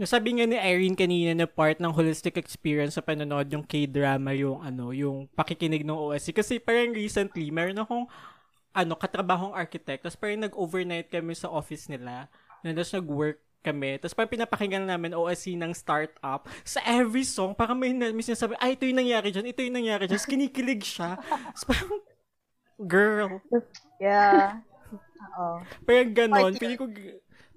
Nasabi nga ni Irene kanina na part ng holistic experience sa panonood yung K-drama yung ano, yung pakikinig ng OST. Kasi parang recently, meron akong ano, katrabahong architect. Tapos parang nag-overnight kami sa office nila. Na tapos nag-work kami. Tapos parang pinapakinggan namin OSC ng startup. Sa every song, parang may, may sinasabi, ay, ito yung nangyari dyan, ito yung nangyari dyan. Tapos kinikilig siya. Tapos parang, girl, Yeah. *laughs* Oo. Parang ganon. Pili ko,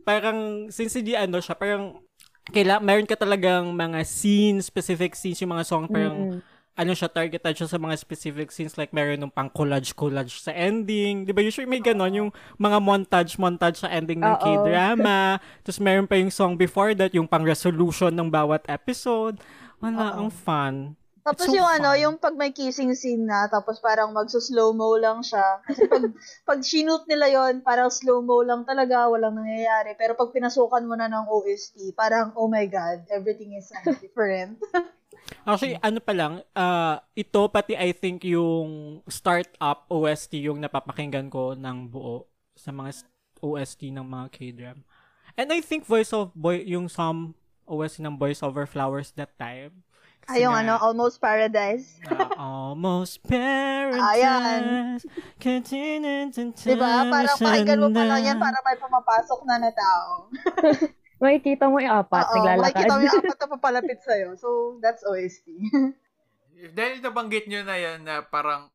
parang, since hindi ano siya, parang, kaila, meron ka talagang mga scenes, specific scenes, yung mga song, parang, Mm-mm. Ano siya, targeted siya sa mga specific scenes, like meron nung pang collage-collage sa ending. Di ba? Usually may ganon, yung mga montage-montage sa ending ng Oo. K-drama. *laughs* Tapos meron pa yung song before that, yung pang resolution ng bawat episode. Wala, Oo. ang fun. Tapos It's so yung ano, fun. yung pag may kissing scene na, tapos parang magso-slow-mo lang siya. Kasi pag, *laughs* pag shoot nila yon parang slow-mo lang talaga, walang nangyayari. Pero pag pinasukan mo na ng OST, parang, oh my God, everything is so different. *laughs* Actually, ano pa lang, ah, ito pati I think yung startup OST yung napapakinggan ko ng buo sa mga OST ng mga K-drama. And I think Voice of Boy, yung some OST ng Voice Over Flowers that time. Ay, yung ano, Almost Paradise. ah, almost *laughs* paradise. Ayan. Diba? Parang pakinggan mo pa lang yan para may pumapasok na na tao. *laughs* Makikita mo yung apat, Oo, naglalakad. makikita mo yung *laughs* apat na papalapit sa'yo. So, that's OST. *laughs* Dahil nabanggit nyo na yan na parang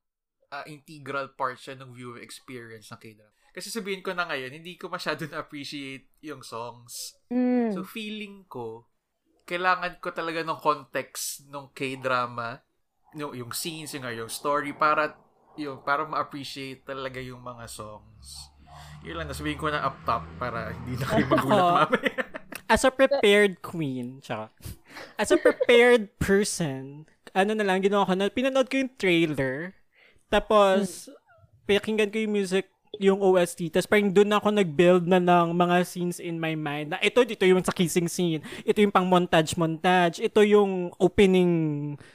ah, integral part siya ng viewer experience ng K-drama. Kasi sabihin ko na ngayon, hindi ko masyado na-appreciate yung songs. Mm. So, feeling ko, kailangan ko talaga ng context ng K-drama, yung, yung scenes, yung, yung story, para, yung, para ma-appreciate talaga yung mga songs. Yun lang, nasabihin ko na up top para hindi na kayo magulat *laughs* mamaya. As a prepared queen, tsaka, as a prepared person, ano na lang, ginawa ko na, pinanood ko yung trailer, tapos, pakinggan ko yung music, yung OST, tapos parang doon ako nag-build na ng mga scenes in my mind, na ito, ito yung sa kissing scene, ito yung pang montage-montage, ito yung opening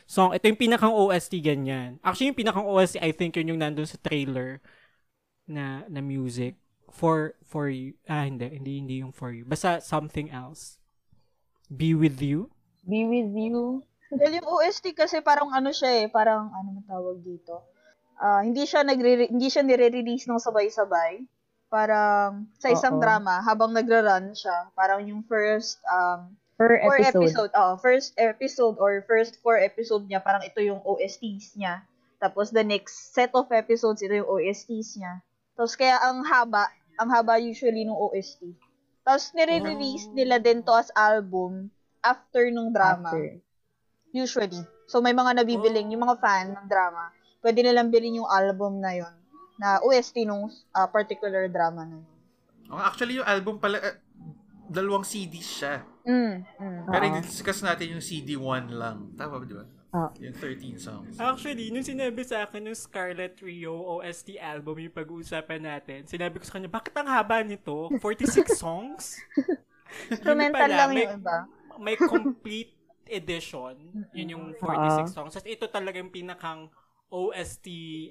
song, ito yung pinakang OST, ganyan. Actually, yung pinakang OST, I think, yun yung nandun sa trailer na, na music for for you. Ah, hindi. Hindi, hindi yung for you. Basta something else. Be with you. Be with you. *laughs* Well, yung OST kasi parang ano siya eh, parang ano man tawag dito. Ah, hindi siya nagre hindi siya nire-release ng sabay-sabay. Parang sa isang Oo. drama habang nagra-run siya, parang yung first um Per four episode. episode, oh, first episode or first four episode niya, parang ito yung OSTs niya. Tapos the next set of episodes, ito yung OSTs niya. Tapos kaya ang haba, ang haba usually ng OST. Tapos nire-release nila din to as album after nung drama. After. Usually. So, may mga nabibiling, yung mga fan ng drama, pwede nilang bilhin yung album na yon na OST nung ah, particular drama na yun. Oh, actually, yung album pala, eh, dalawang CDs siya. Mm, mm. Pero i-discuss natin yung CD1 lang. Tama ba, di ba? Ah. Yung 13 songs. Actually, nung sinabi sa akin ng Scarlet Trio OST album yung pag-uusapan natin, sinabi ko sa kanya, bakit ang haba nito? 46 *laughs* songs? Pala, lang may, yung iba. May complete edition. Yun yung 46 songs. Tapos ito talaga yung pinakang OST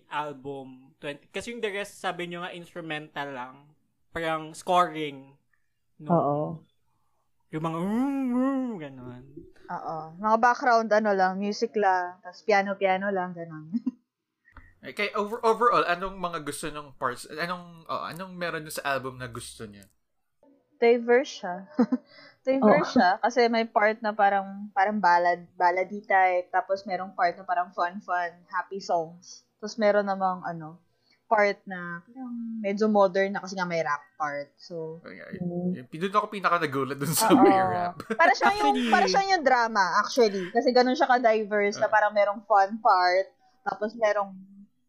album. 20, kasi yung the rest, sabi nyo nga, instrumental lang. Parang scoring. No? Oo. Yung mga, mm, mm, ganon. Oo. Mga background, ano lang, music lang, tapos piano-piano lang, ganun. Eh, Kay over, overall, anong mga gusto ng parts? Anong oh, anong meron sa album na gusto niya? Diverse siya. *laughs* Diverse siya. Kasi may part na parang, parang ballad, ballady type, tapos merong part na parang fun-fun, happy songs. Tapos meron namang, ano, part na parang medyo modern na kasi nga may rap part. So, Ay, Mm. ay, Doon ako pinaka nagulat dun sa may rap. *laughs* Para siya yung para siya yung drama actually kasi ganun siya ka-diverse na Ah. parang merong fun part tapos merong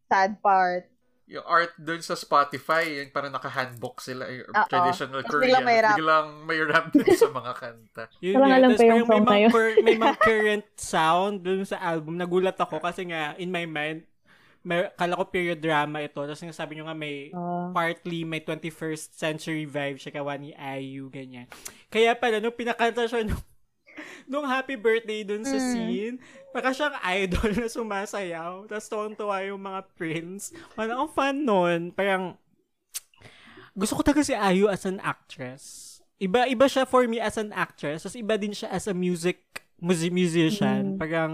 sad part. Yung art dun sa Spotify, yung parang naka-handbook sila, yung Oo. traditional Tapos Korean. biglang may rap. Biglang may rap *laughs* dun sa mga kanta. Yun nga. alam Tapos pa yung may mga, yun. may mga current sound dun sa album. Nagulat ako kasi nga, in my mind, may, kala ko period drama ito. Tapos nga sabi nyo nga may Ah. partly may 21st century vibe siya kawa ni IU, ganyan. Kaya pala, nung pinakanta siya nung, *laughs* nung happy birthday dun sa Mm. scene, baka siyang idol na sumasayaw. Tapos tuwang-tuwa yung mga prince. Parang ang fun nun. Parang, gusto ko talaga si IU as an actress. Iba iba siya for me as an actress, tapos iba din siya as a music music musician. Mm. Parang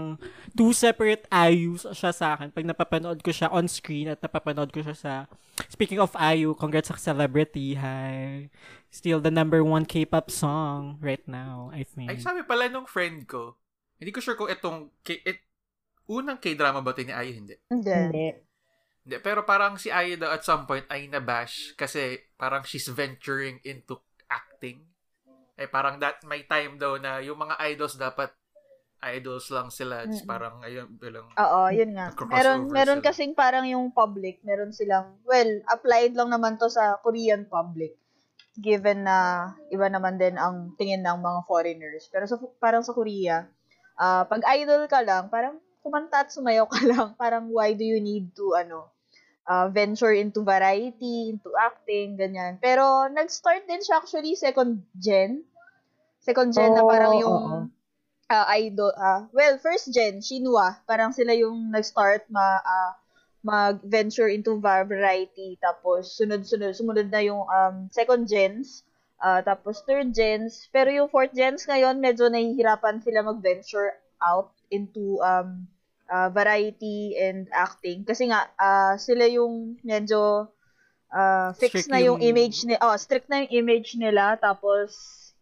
two separate IUs siya sa akin. Pag napapanood ko siya on screen at napapanood ko siya sa Speaking of IU, congrats sa Celebrity. Hi. Still the number one K-pop song right now, I think. Ay, sabi pala nung friend ko, hindi ko sure kung itong, K- it, unang K-drama ba ito ni Ayu? Hindi. Hindi. Hindi. Hindi, pero parang si Ayu daw at some point ay nabash kasi parang she's venturing into acting. Eh, parang that may time daw na yung mga idols dapat idols lang sila. Mm-mm. parang, ayun, bilang, Oo, yun nga. Meron meron sila. kasing parang yung public, meron silang well, applied lang naman to sa Korean public. Given na iba naman din ang tingin ng mga foreigners. Pero sa parang sa Korea, ah pag idol ka lang, parang kumanta at sumayaw ka *laughs* lang. Parang why do you need to ano ah, venture into variety, into acting, ganyan. Pero nag-start din siya actually second gen. Second gen na Oo, parang yung oo. ah, idol, ah, well, first gen, Shinwa, parang sila yung nag-start ma, ah, mag-venture into variety, tapos sunod-sunod, sumunod na yung um, second gens, ah, tapos third gens, pero yung fourth gens ngayon, medyo nahihirapan sila mag-venture out into um, ah, variety and acting. Kasi nga, ah, sila yung medyo ah, fixed Strict na yung yung- image ni oh, strict na yung image nila, tapos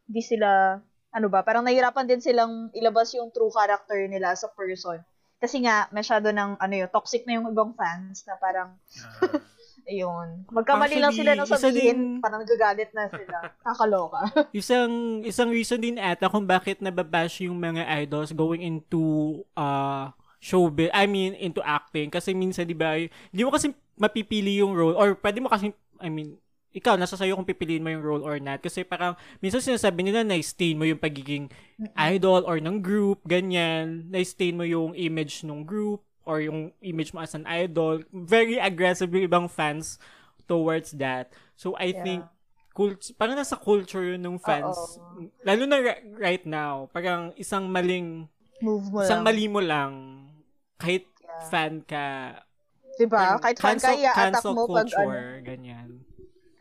di sila ano ba, parang nahirapan din silang ilabas yung true character nila sa person. Kasi nga, masyado ng, ano yun, toxic na yung ibang fans na parang, ah, *laughs* ayun, magkamali lang sila nang sabihin, din- parang nagagalit na sila. *laughs* Kakaloka. *laughs* isang isang reason din ata kung bakit nababash yung mga idols going into uh showbiz, I mean into acting kasi minsan 'di ba, hindi mo kasi mapipili yung role or pwede mo kasi I mean ikaw, nasa sa'yo kung pipiliin mo yung role or not. Kasi parang, minsan sinasabi nila na stain mo yung pagiging idol or ng group, ganyan. Na stain mo yung image ng group or yung image mo as an idol. Very aggressive yung ibang fans towards that. So, I Yeah. think, cult- parang nasa culture yun ng fans. Oo. Lalo na ri- right now, parang isang maling, Move mo isang lang. mali mo lang, kahit Yeah. fan ka, Diba? Kahit fan ka, cancel, i-attack mo pag ano. ganyan.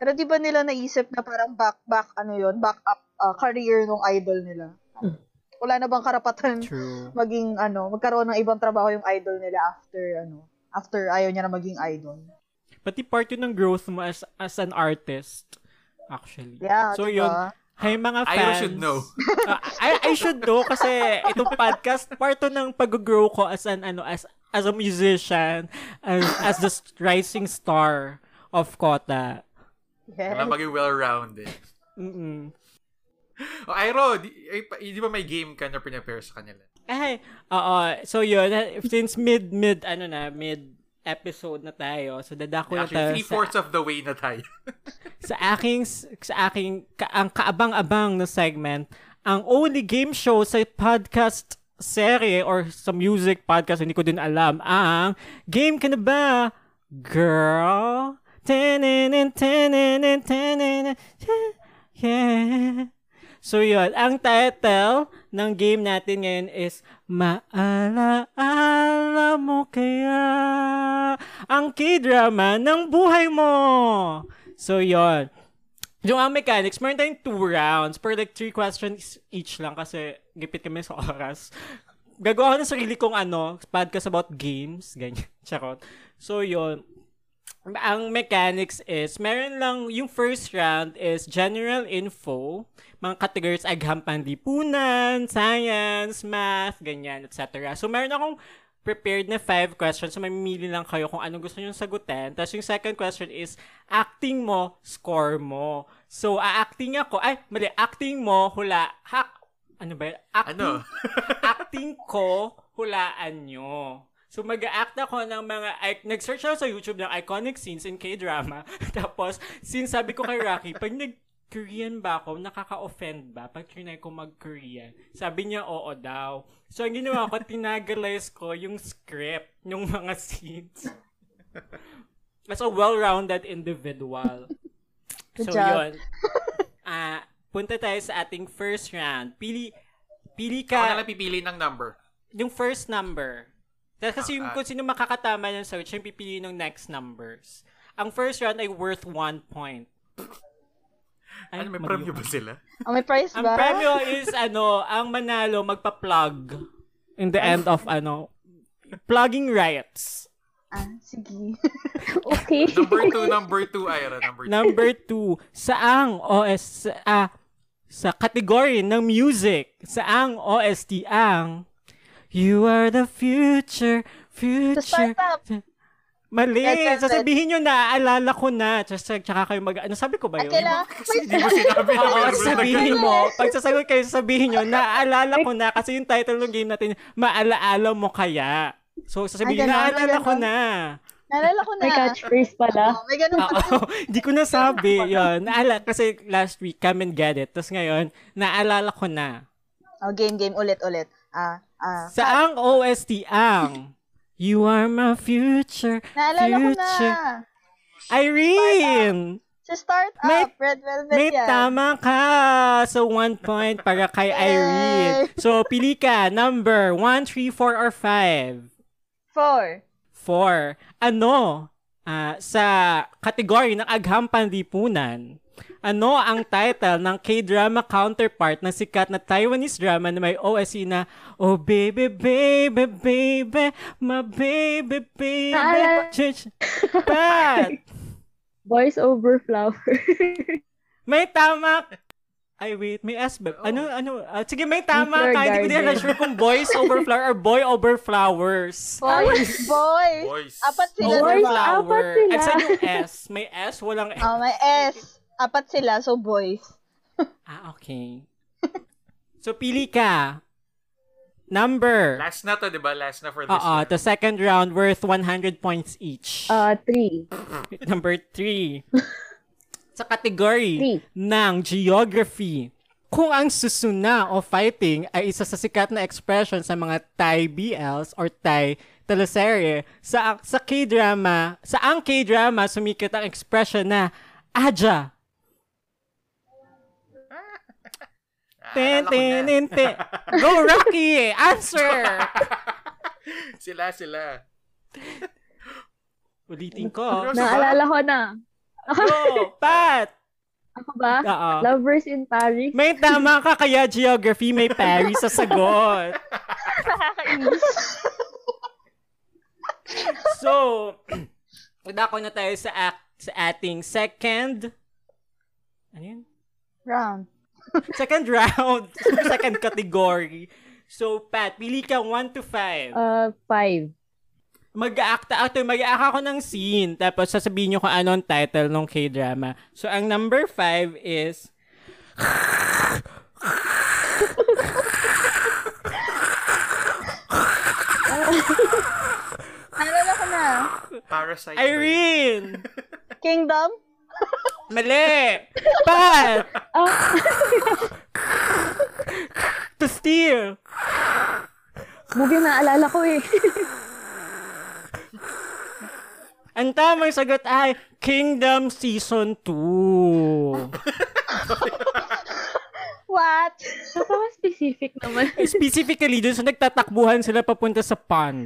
Pero di ba nila naisip na parang back, back, ano yun, back up uh, career ng idol nila? Wala na bang karapatan True. *laughs* maging, ano, magkaroon ng ibang trabaho yung idol nila after, ano, after ayaw niya na maging idol? Pati part yun ng growth mo as as an artist, actually. Yeah, so diba? yun, Hay mga fans. Ira should know. Ah, I, I should know kasi itong podcast, part to ng pag-grow ko as an, ano, as, as a musician, as, as the rising star of Kota. Yes. na maging well-rounded. Mm-mm. O, Iro, di, pa- di ba may game ka na prepare sa kanila? Ay, oo. So yun, since mid, mid, ano na, mid episode na tayo, so dadako na tayo Actually, sa, three-fourths of the way na tayo. *laughs* sa aking, sa aking, ka, ang kaabang-abang na segment, ang only game show sa podcast serye or sa music podcast, hindi ko din alam, ang Game Ka Na Ba? Girl? Tenenen, tenenen, tenenen, yeah. So yun, ang title ng game natin ngayon is Maalaala mo kaya ang k-drama ng buhay mo. So yun. Yung ang mechanics, meron tayong two rounds per like three questions each lang kasi gipit kami sa oras. Gagawa ko ng sarili kong ano, podcast about games, ganyan, *laughs* charot. So yun, ang mechanics is, meron lang, yung first round is general info, mga categories agham pandipunan, science, math, ganyan, etc. So, meron akong prepared na five questions. So, mamimili lang kayo kung anong gusto nyo sagutin. Tapos, yung second question is, acting mo, score mo. So, a-acting ako, ay, mali, acting mo, hula, hak, ano ba yun? Acting, Ano? *laughs* acting ko, hulaan nyo. So, mag-act ako ng mga, I- nag-search ako sa YouTube ng iconic scenes in K-drama. *laughs* Tapos, since sabi ko kay Rocky, *laughs* pag nag-Korean ba ako, nakaka-offend ba? Pag trinay ko mag-Korean. Sabi niya, oo daw. So, ang ginawa ko, *laughs* tinagalize ko yung script, yung mga scenes. As a well-rounded individual. Good so, job. yun. Ah, punta tayo sa ating first round. Pili, pili Ako na ka, lang pipili ng number. yung first number. Dahil Kasi yung Ah, ah. kung sino makakatama ng search, yung pipili ng next numbers. Ang first round ay worth one point. Ay, Ano, may premyo ba sila? Oh, may price Ang ba? premyo is, ano, ang manalo magpa-plug in the end of, ano, plugging rights. Ah, sige. *laughs* Okay. Number two, number two, Ira, number two. Number two, saang OS, ah, sa category ng music, saang OST ang You are the future, future. Mali. Velvet. Sasabihin nyo na, aalala ko na. Tsaka, tsaka kayo mag... Ano sabi ko ba At yun? kailangan, Kasi hindi mo sinabi na *laughs* Oo, meron sabihin na- mo. Pag sasagot kayo, sabihin nyo, naaalala ko na. Kasi yung title ng game natin, maalaala mo kaya. So, sasabihin, Ay, ganon, naaalala *laughs* ko na. naalala ko na. May catchphrase pala. Oh, may ganun pa. Oo, hindi ko nasabi. Yun. Naala, kasi last week, come and get it. Tapos ngayon, naalala ko na. Oh, game, game. Ulit, ulit. Ah, ah. Saang OST ang You are my future, Naalala ko na. future. Irene! Sa startup, May- Red Velvet May yan. tama ka! So, one point para kay Irene. So, pili ka. Number 1, 3, 4, or 5? Four. 4. Ano? ah, sa kategory ng Agham Panlipunan, ano ang title ng K-drama counterpart ng sikat na Taiwanese drama na may OSC na Oh baby, baby, baby, my baby, baby. Naalala- Ch- Pat! *laughs* Voice over flower. *laughs* May tama. Ay, wait. May S ba? Ano, ano? ah, sige, may tama ka. Hindi ko din alam sure kung boys over flower or boy over flowers. Boys. Boys. Boys. Apat sila, Over Boys, diba? apat flower. sila. At saan yung S? May S? Walang S. Oh, may S. Apat sila, so boys. *laughs* Ah, okay. So, pili ka. Number. Last na to, di ba? Last na for this Oo, one. the second round worth 100 points each. Uh, three. *laughs* Number three. Sa category Three. ng geography, kung ang susuna o fighting ay isa sa sikat na expression sa mga Thai BLs or Thai teleserye, sa, sa K-drama, sa ang K-drama sumikat ang expression na Aja. Ten, ten, ten, ten. Go, Rocky! Answer! *laughs* Sila, sila. Ulitin ko. Naalala ko na. Go, *laughs* Pat! Ako ba? Oo. Lovers in Paris. May tama ka kaya geography, may Paris sa sagot. Nakakainis. *laughs* So, dako na tayo sa act, sa ating second ano yun? Round. *laughs* Second round. *laughs* second category. So, Pat, pili ka 1 to 5. Uh, five. Mag-act actor, mag-act ako ng scene. Tapos sasabihin nyo kung ano ang title ng K-drama. So, ang number 5 is *laughs* Naalala ko na. Parasite. Irene! Kingdom? Mali! Pat! Ah, To steal! na naalala ko eh. Ang tamang sagot ay Kingdom Season 2. What? Napaka-specific naman. Specifically, dun sa nagtatakbuhan sila papunta sa pond.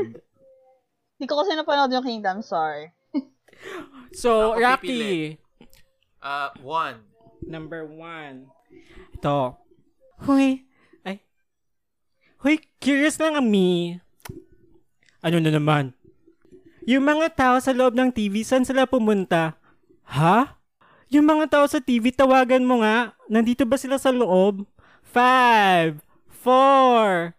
Hindi ko kasi napanood yung Kingdom, sorry. So, Ako Rocky, pipili. Uh, one. number one. Ito. Huy. Ay. Huy, curious lang ami. Ano na naman? Yung mga tao sa loob ng TV, saan sila pumunta? Ha? Yung mga tao sa TV, tawagan mo nga. Nandito ba sila sa loob? Five, four,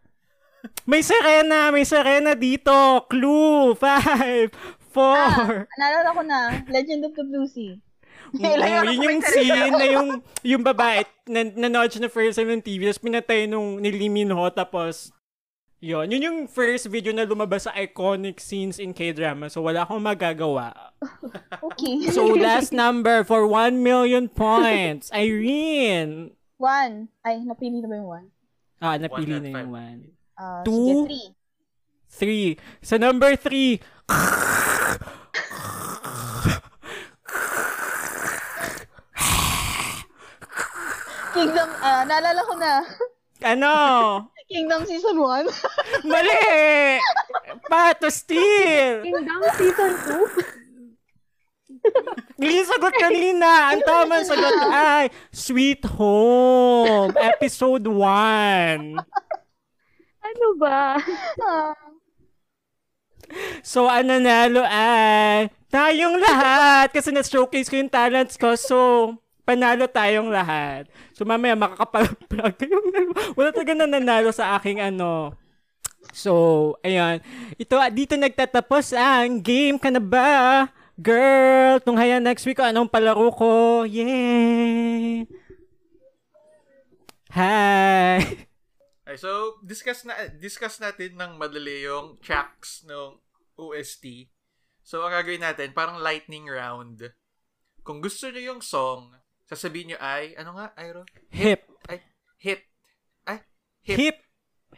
may sirena, may sirena dito. Clue, five, four, Naalala ko na, Legend of the Blue Sea. Oo, Kailangan yun yung scene na yung, yung babae, na, nanood siya na first time ng TV, tapos pinatay nung ni Lee Min Ho, tapos, yun, yun yung first video na lumabas sa iconic scenes in K-drama, so wala akong magagawa. *laughs* Okay. So, last number for 1 million points, Irene. one. Ay, napili na ba yung one? Ah, napili One na yung one. Uh, Two. Sige, three. Three. Sa number three, *laughs* Kingdom, ah, naalala ko na. ano? *laughs* Kingdom Season 1. *laughs* Mali! Pato steal! Kingdom Season 2? *laughs* Hindi sagot kanina. Ang tamang sagot ay Sweet Home, Episode 1. Ano ba? So, ang nanalo ay tayong lahat kasi na-showcase ko yung talents ko. So, panalo tayong lahat. So, mamaya makakapag-plug kayong dalawa. *laughs* Wala talaga nananalo sa aking ano. So, ayan. Ito, dito nagtatapos ang game ka na ba? Girl, tunghaya next week, anong palaro ko? Yay! Hi! Ay, so, discuss na discuss natin ng madali yung tracks ng OST. So, ang gagawin natin, parang lightning round. Kung gusto nyo yung song, sasabihin nyo ay, ano nga, Iro? Hip. Ay, hit. Ay, hip. Hip.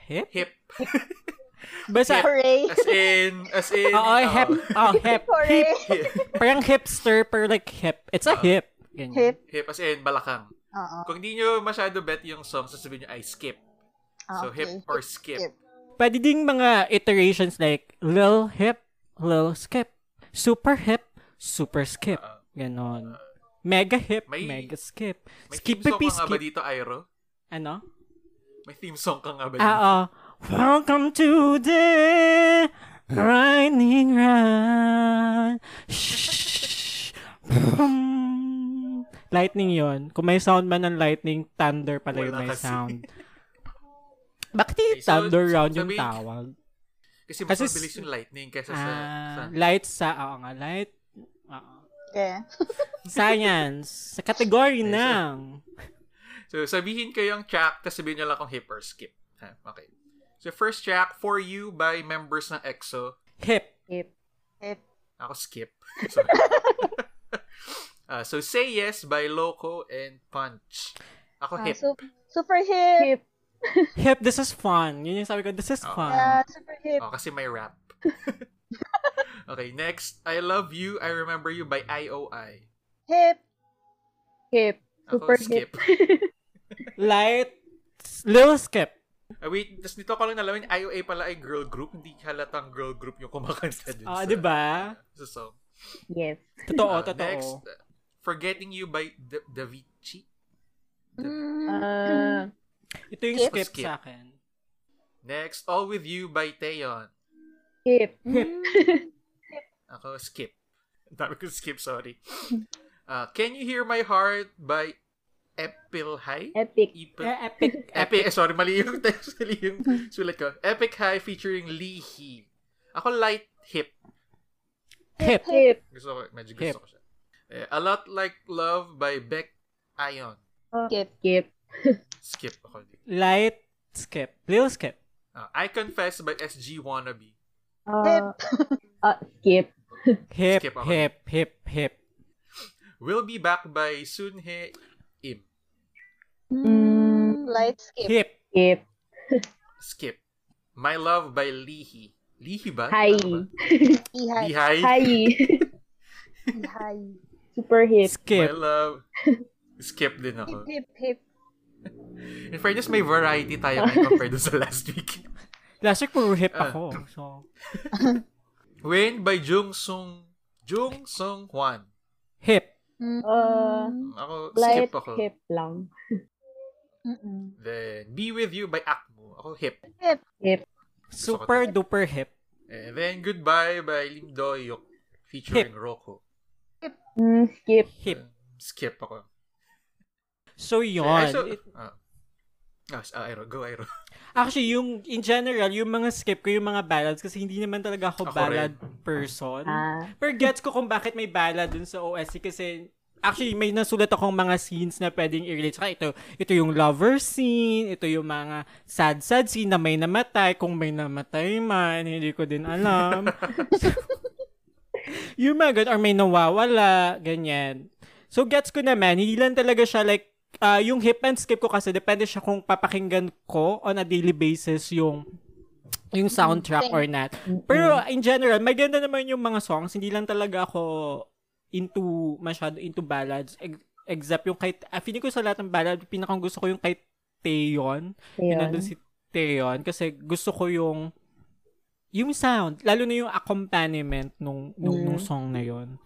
Hip? Hip. *laughs* Basta, hooray. As in, as in, Oo, oo. hip. Oh, hip. *laughs* Hooray. Hip. Parang hipster, pero like hip. It's a Ah. hip. Ganyan. Hip. hip, as in, balakang. Oo. Kung di nyo masyado bet yung song, sasabihin nyo ay skip. Ah, So, okay. hip or skip. Skip. Pwede ding mga iterations like lil hip, lil skip, super hip, super skip. Oo. Ganon. Mega hip, May- mega skip. May Skip theme song pipi ka ba skip. dito, Iro? Ano? May theme song ka nga ba dito? Ah, oh. Welcome to the *laughs* lightning round. Shh. Lightning yon. Kung may sound man ng lightning, thunder pala yung may kasi. sound. *laughs* Bakit yung Okay, so, thunder round yung tawag? Kasi mas Kasi mabilis yung lightning kaysa sa, sa... Ah, light sa, oo nga, light. Okay. *laughs* Science. Sa category Okay, so- ng. So, sabihin ko yung track, tapos sabihin nyo lang kung hip or skip. Ha, okay. So, first track, For You by members ng EXO. Hip. Hip. Hip. Ako skip. Sorry. *laughs* Ah, so, Say Yes by Loco and Punch. Ako Ah, hip. su- super hip. Hip. Hip, this is fun. Yun yung sabi ko, this is Oo. fun. Yeah, super hip. Oh, kasi may rap. *laughs* okay, next. I Love You, I Remember You by IOI. Hip. Hip. Ako Super skip. *laughs* Light. Little skip. Ah, wait, tas dito ko lang nalaman, IOA pala ay girl group. Hindi halatang girl group yung kumakanta din Ah, sa, di ba? sa song. Yes. Totoo, Ah, totoo. Next, uh, Forgetting You by Da- Davichi. Mm. Uh, Ito yung Skip. skip, Skip. sa akin. Next, All With You by Taeyeon. hip. *laughs* Hip. Ako, skip. Ang dami ko skip, sorry. *laughs* Uh, Can You Hear My Heart by Epil High? Epic. Epil, Eh, epic. *laughs* Epic, eh, sorry, mali yung *laughs* text, mali yung sulat ko. Epic High featuring Lee Hee. Ako light hip. Hip. Hip. Gusto ko, medyo Hip. ko siya. Eh, A Lot Like Love by Beck Ion. Skip. Skip. Skip ako dito. Light skip. Little skip. Uh, I Confess by SG Wannabe. Uh, uh, skip. *laughs* Hip, Skip hip, hip, hip. Will Be Back by Sunhae Im. Mm, light skip. Hip. Skip. *laughs* Skip. My Love by Lihi. Lihi ba? Hi. Ihay. Lihi. Hi. *laughs* Ihay. Super hit. My Skip. Love. Skip din Hip, ako. hip, hip. In fairness, may variety tayo compared sa last week. Last week, puro hip Ah. ako. So, Win by Jung Sung Jung Sung Hwan. hip. Uh, Ako, Light skip ako. hip lang. *laughs* mm-mm. Then, Be With You by Akmu. Ako, hip. Hip. Super duper hip. And then, Goodbye by Lim Do-hyuk featuring Roko. Mm, skip. Hip. Skip ako. So, yun. so- It- Ah. Ah, s- ah, Aero. Go, Aero. *laughs* Actually, yung, in general, yung mga skip ko, yung mga ballads, kasi hindi naman talaga ako, Ako ballad person. Ah. Pero gets ko kung bakit may ballad dun sa OSC kasi actually may nasulat akong mga scenes na pwedeng i-relate. Saka ito, ito yung lover scene, ito yung mga sad-sad scene na may namatay. Kung may namatay man, hindi ko din alam. *laughs* yung mga ganun, or may nawawala, ganyan. So gets ko naman, hindi lang talaga siya like, ah, yung hip and skip ko kasi depende siya kung papakinggan ko on a daily basis yung yung soundtrack or not. Pero in general, maganda naman yung mga songs. Hindi lang talaga ako into, masyado into ballads. Ex- except yung kay, ah, feeling ko sa lahat ng ballad, pinakang gusto ko yung kay Taeyeon. Yung nandun si Taeyeon. Kasi gusto ko yung, yung sound. Lalo na yung accompaniment nung, nung, Mm. nung song na yon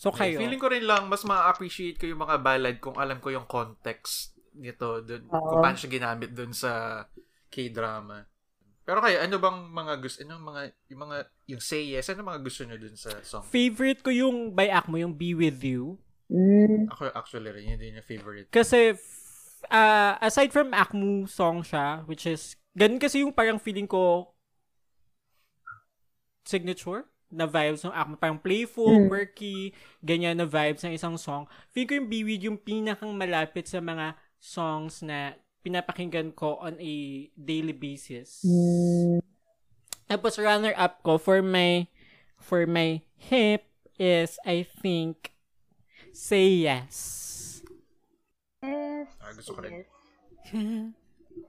So kayo. Feeling ko rin lang, mas ma-appreciate ko yung mga ballad kung alam ko yung context nito, dun, kung Oo. paano siya ginamit dun sa K-drama. Pero kayo, ano bang mga gusto, ano mga, yung mga, yung say yes, ano mga gusto nyo dun sa song? favorite ko yung by Akmo, yung Be With You. Mm, Ako actually rin, yun din yung favorite. Kasi, ah, aside from Akmu song siya, which is, ganun kasi yung parang feeling ko, signature na vibes ng Akmu. Parang playful, Mm. quirky, ganyan na vibes ng isang song. Feeling ko yung Be With You yung pinakang malapit sa mga songs na pinapakinggan ko on a daily basis. mm, Tapos runner-up ko for my for my hip is I think Say Yes. Yes. Ah, gusto ko rin.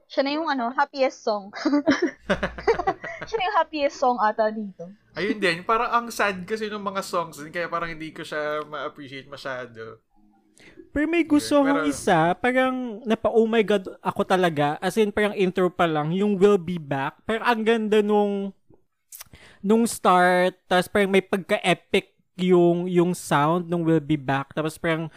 Siya na yung ano, happiest song. *laughs* *laughs* Siya na yung happiest song ata dito. Ayun din, parang ang sad kasi ng mga songs din, kaya parang hindi ko siya ma-appreciate masyado. Pero may gusto Okay, akong pero- isa, parang napa oh my god ako talaga. As in parang intro pa lang, yung Will Be Back. Parang ang ganda nung nung start, tapos parang may pagka-epic yung yung sound nung Will Be Back. Tapos parang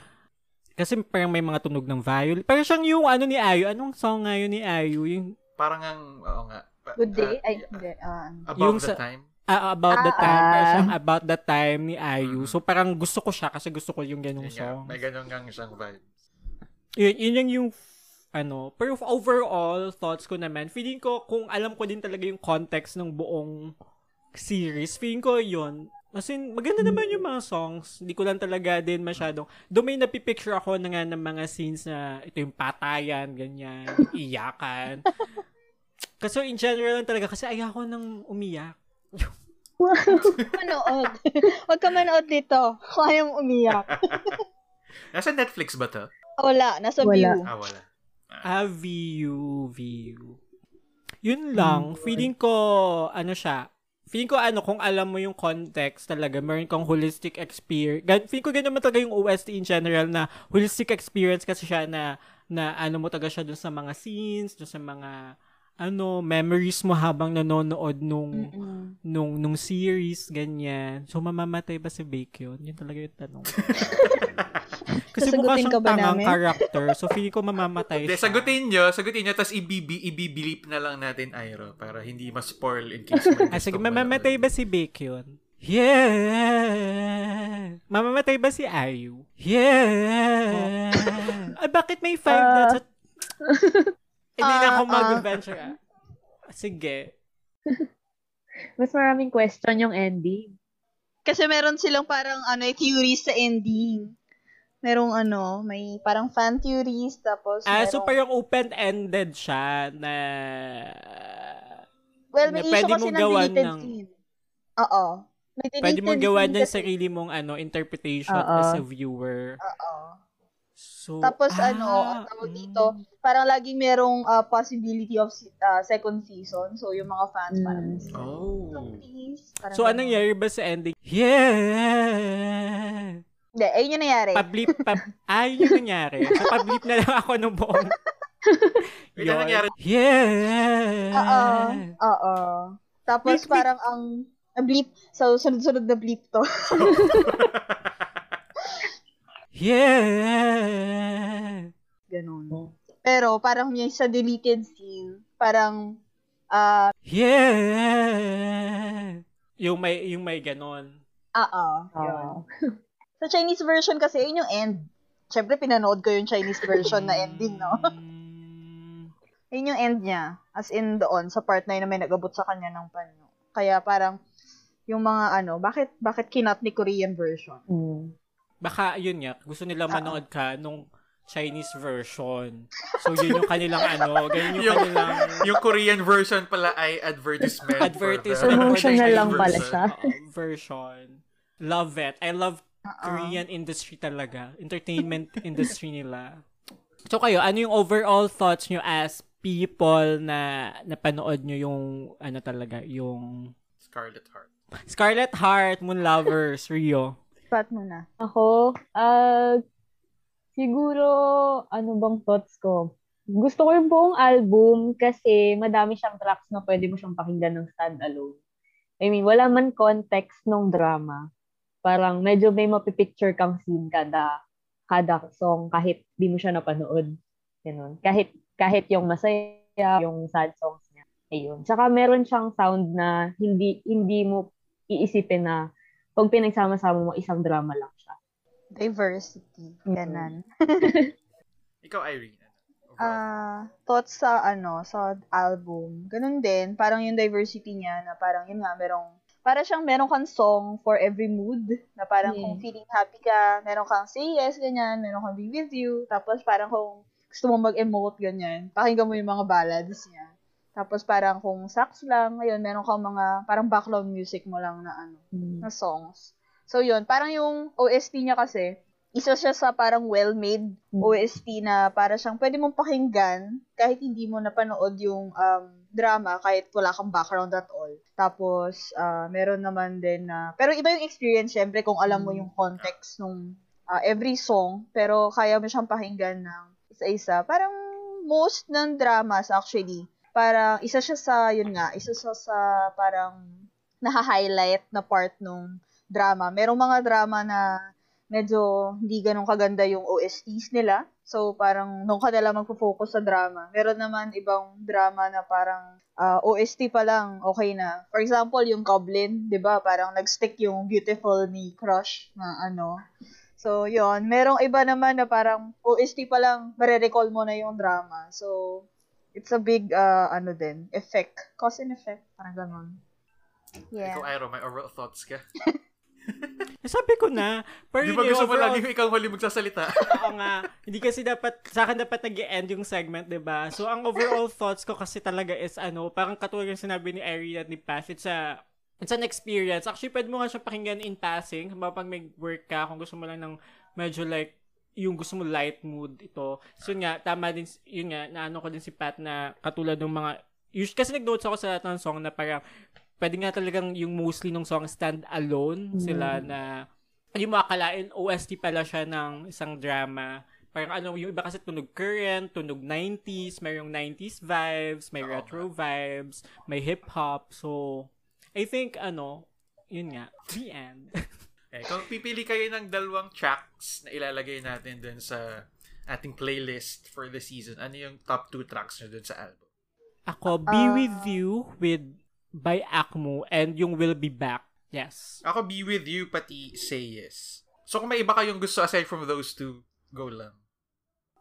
kasi parang may mga tunog ng violin. Parang siyang yung ano ni Ayu. Anong song nga yun ni Ayu? Yung Parang ang, oo nga. Pa- Good day? ah, Ay, hindi. Ah, ano. About Yung the sa- time. Ah, about the Ah, time. Parang ah. siyang about the time ni Ayu. Mm. So parang gusto ko siya kasi gusto ko yung ganung nga, song. may ganun kang isang vibe. yun, yun lang yung ano, pero overall thoughts ko naman, feeling ko kung alam ko din talaga yung context ng buong series, feeling ko yun. As in, maganda naman yung mga songs. Hindi ko lang talaga din masyadong. Doon may napipicture ako na nga ng mga scenes na ito yung patayan, ganyan, iyakan. *laughs* Kasi in general lang talaga, kasi ayoko nang umiyak. Manood. Huwag ka manood dito. Kaya mo umiyak. *laughs* Nasa Netflix ba to? Wala, nasa Wala. view. Ah, wala. Ah, VU, VU. Yun lang. Feeling ko, ano siya, feeling ko ano, kung alam mo yung context talaga, meron kang holistic experience. Feeling ko ganun naman talaga yung OST in general na holistic experience kasi siya na, na ano mo talaga siya dun sa mga scenes, dun sa mga, ano, memories mo habang nanonood nung, Mm-mm. nung, nung series, ganyan. So, mamamatay ba si Baekhyun? Yun talaga yung tanong. *laughs* Kasi mukha siyang ka ba tangang namin? character. So, feeling ko mamamatay siya. sagutin nyo, sagutin nyo, tapos ibibi, ibibilip na lang natin, Airo, para hindi ma-spoil in case may *laughs* Ah, sige, mamamatay ba si Baekhyun? Yeah! Mamamatay ba si Ayu? Yeah! Ay, bakit may five Ah. dots? *laughs* at- Hindi na Ah, ako ah. mag-venture. ah. Sige. *laughs* mas maraming question yung ending. Kasi meron silang parang ano, eh, theories sa ending. Merong ano, may parang fan theories, tapos Ah, so merong- parang open-ended siya na... well, may na issue kasi ng deleted ng- scene. Oo. May Pwede mo gawa ng sarili mong ano interpretation Oo. as a viewer. Oo. So, Tapos ah, ano, ang tawag mm. dito, parang laging merong ah, possibility of ah, second season. So, yung mga fans parang, Mm. so, Oh. please. Parang So, anong nangyari ba sa ending? Yeah! Hindi, ayun yung nangyari. Pablip, pab... *laughs* Ah, yun yung nangyari. So, pablip na lang ako nung buong... *laughs* Wait, ano nangyari? Yeah! Oo. Oo. Tapos wait. parang ang ang bleep. So, sunod-sunod na bleep to. *laughs* Yeah! Ganun. Pero parang yung sa deleted scene, parang ah, Yeah! Yung may, yung may ganon. oo. Ah. *laughs* Sa Chinese version kasi, yun yung end. Siyempre, pinanood ko yung Chinese version na ending, no? *laughs* Yun yung end niya. As in doon, sa part na yun na may nagabot sa kanya ng panyo. Kaya parang, yung mga ano, bakit bakit kinat ni Korean version? Mm. Baka, yun nga, gusto nila Oo. manood ka nung Chinese version. So, yun yung kanilang ano, ganyan yung Yung- kanilang yung Korean version pala ay advertisement. advertisement. for the Promotional lang pala version. siya. uh, version. Love it. I love Oo. Korean industry talaga. Entertainment *laughs* industry nila. So kayo, ano yung overall thoughts nyo as people na napanood nyo yung ano talaga, yung Scarlet Heart. Scarlet Heart, Moon Lovers, Rio. Pat mo na. Ako, ah, siguro, ano bang thoughts ko? Gusto ko yung buong album kasi madami siyang tracks na pwede mo siyang pakinggan ng standalone. I mean, wala man context ng drama. Parang medyo may mapipicture kang scene kada kada song kahit di mo siya napanood. Ganun. Kahit kahit yung masaya, yung sad songs niya. Ayun. Tsaka meron siyang sound na hindi hindi mo iisipin na pag pinagsama-sama mo isang drama lang siya. Diversity. Mm. Ganon. *laughs* Ikaw, Irene. ano? Ah, thoughts sa ano, sa album. Ganun din, parang yung diversity niya na parang yun nga merong para siyang meron kang song for every mood na parang Yeah. kung feeling happy ka, meron kang say yes ganyan, meron kang be with you, tapos parang kung gusto mo mag-emote ganyan, pakinggan mo yung mga ballads niya. Tapos parang kung sax lang, ayun, meron kang mga parang background music mo lang na ano, Mm. na songs. So yun, parang yung OST niya kasi, isa siya sa parang well-made Mm. OST na para siyang pwede mong pakinggan kahit hindi mo napanood yung um, drama, kahit wala kang background at all. Tapos, ah, meron naman din na, pero iba yung experience syempre kung alam mo Mm. yung context nung ah, every song, pero kaya mo siyang pakinggan ng isa-isa. Parang most ng dramas actually, parang isa siya sa, yun nga, isa siya sa parang naha-highlight na part nung drama. Merong mga drama na medyo hindi ganun kaganda yung OSTs nila. So, parang nung ka na lang magpo-focus sa drama. Meron naman ibang drama na parang ah, OST pa lang, okay na. For example, yung Goblin, di ba? Parang nag-stick yung beautiful ni Crush na ano. So, yon Merong iba naman na parang OST pa lang, marirecall mo na yung drama. So, it's a big, ah, ano din, effect. Cause and effect. Parang ganun. Yeah. Ikaw, Iro, may overall thoughts ka. *laughs* Eh, Sabi ko na, pero Di ba yung gusto mo overall- lagi ikaw huli magsasalita? *laughs* Oo nga. Hindi kasi dapat, sa akin dapat nag end yung segment, 'di ba So, ang overall thoughts ko kasi talaga is, ano, parang katulad yung sinabi ni Ari at ni Pash, it's a, it's an experience. Actually, pwede mo nga siya pakinggan in passing. Halimbawa, pag may work ka, kung gusto mo lang ng medyo like, yung gusto mo light mood ito. So, yun nga, tama din, yun nga, naano ko din si Pat na katulad ng mga, us- kasi nag-notes ako sa lahat ng song na parang, pwede nga talagang yung mostly ng song stand alone sila na hindi mo akalain OST pala siya ng isang drama. Parang ano, yung iba kasi tunog current, tunog 90s, mayroong 90s vibes, may retro vibes, may hip-hop. So, I think, ano, yun nga, the end. *laughs* eh, kung pipili kayo ng dalawang tracks na ilalagay natin dun sa ating playlist for the season, ano yung top two tracks nyo dun sa album? Ako, Be Ah. With You with by Akmu and yung Will Be Back. Yes. Ako, Be With You, pati Say Yes. So, kung may iba kayong gusto aside from those two, go lang.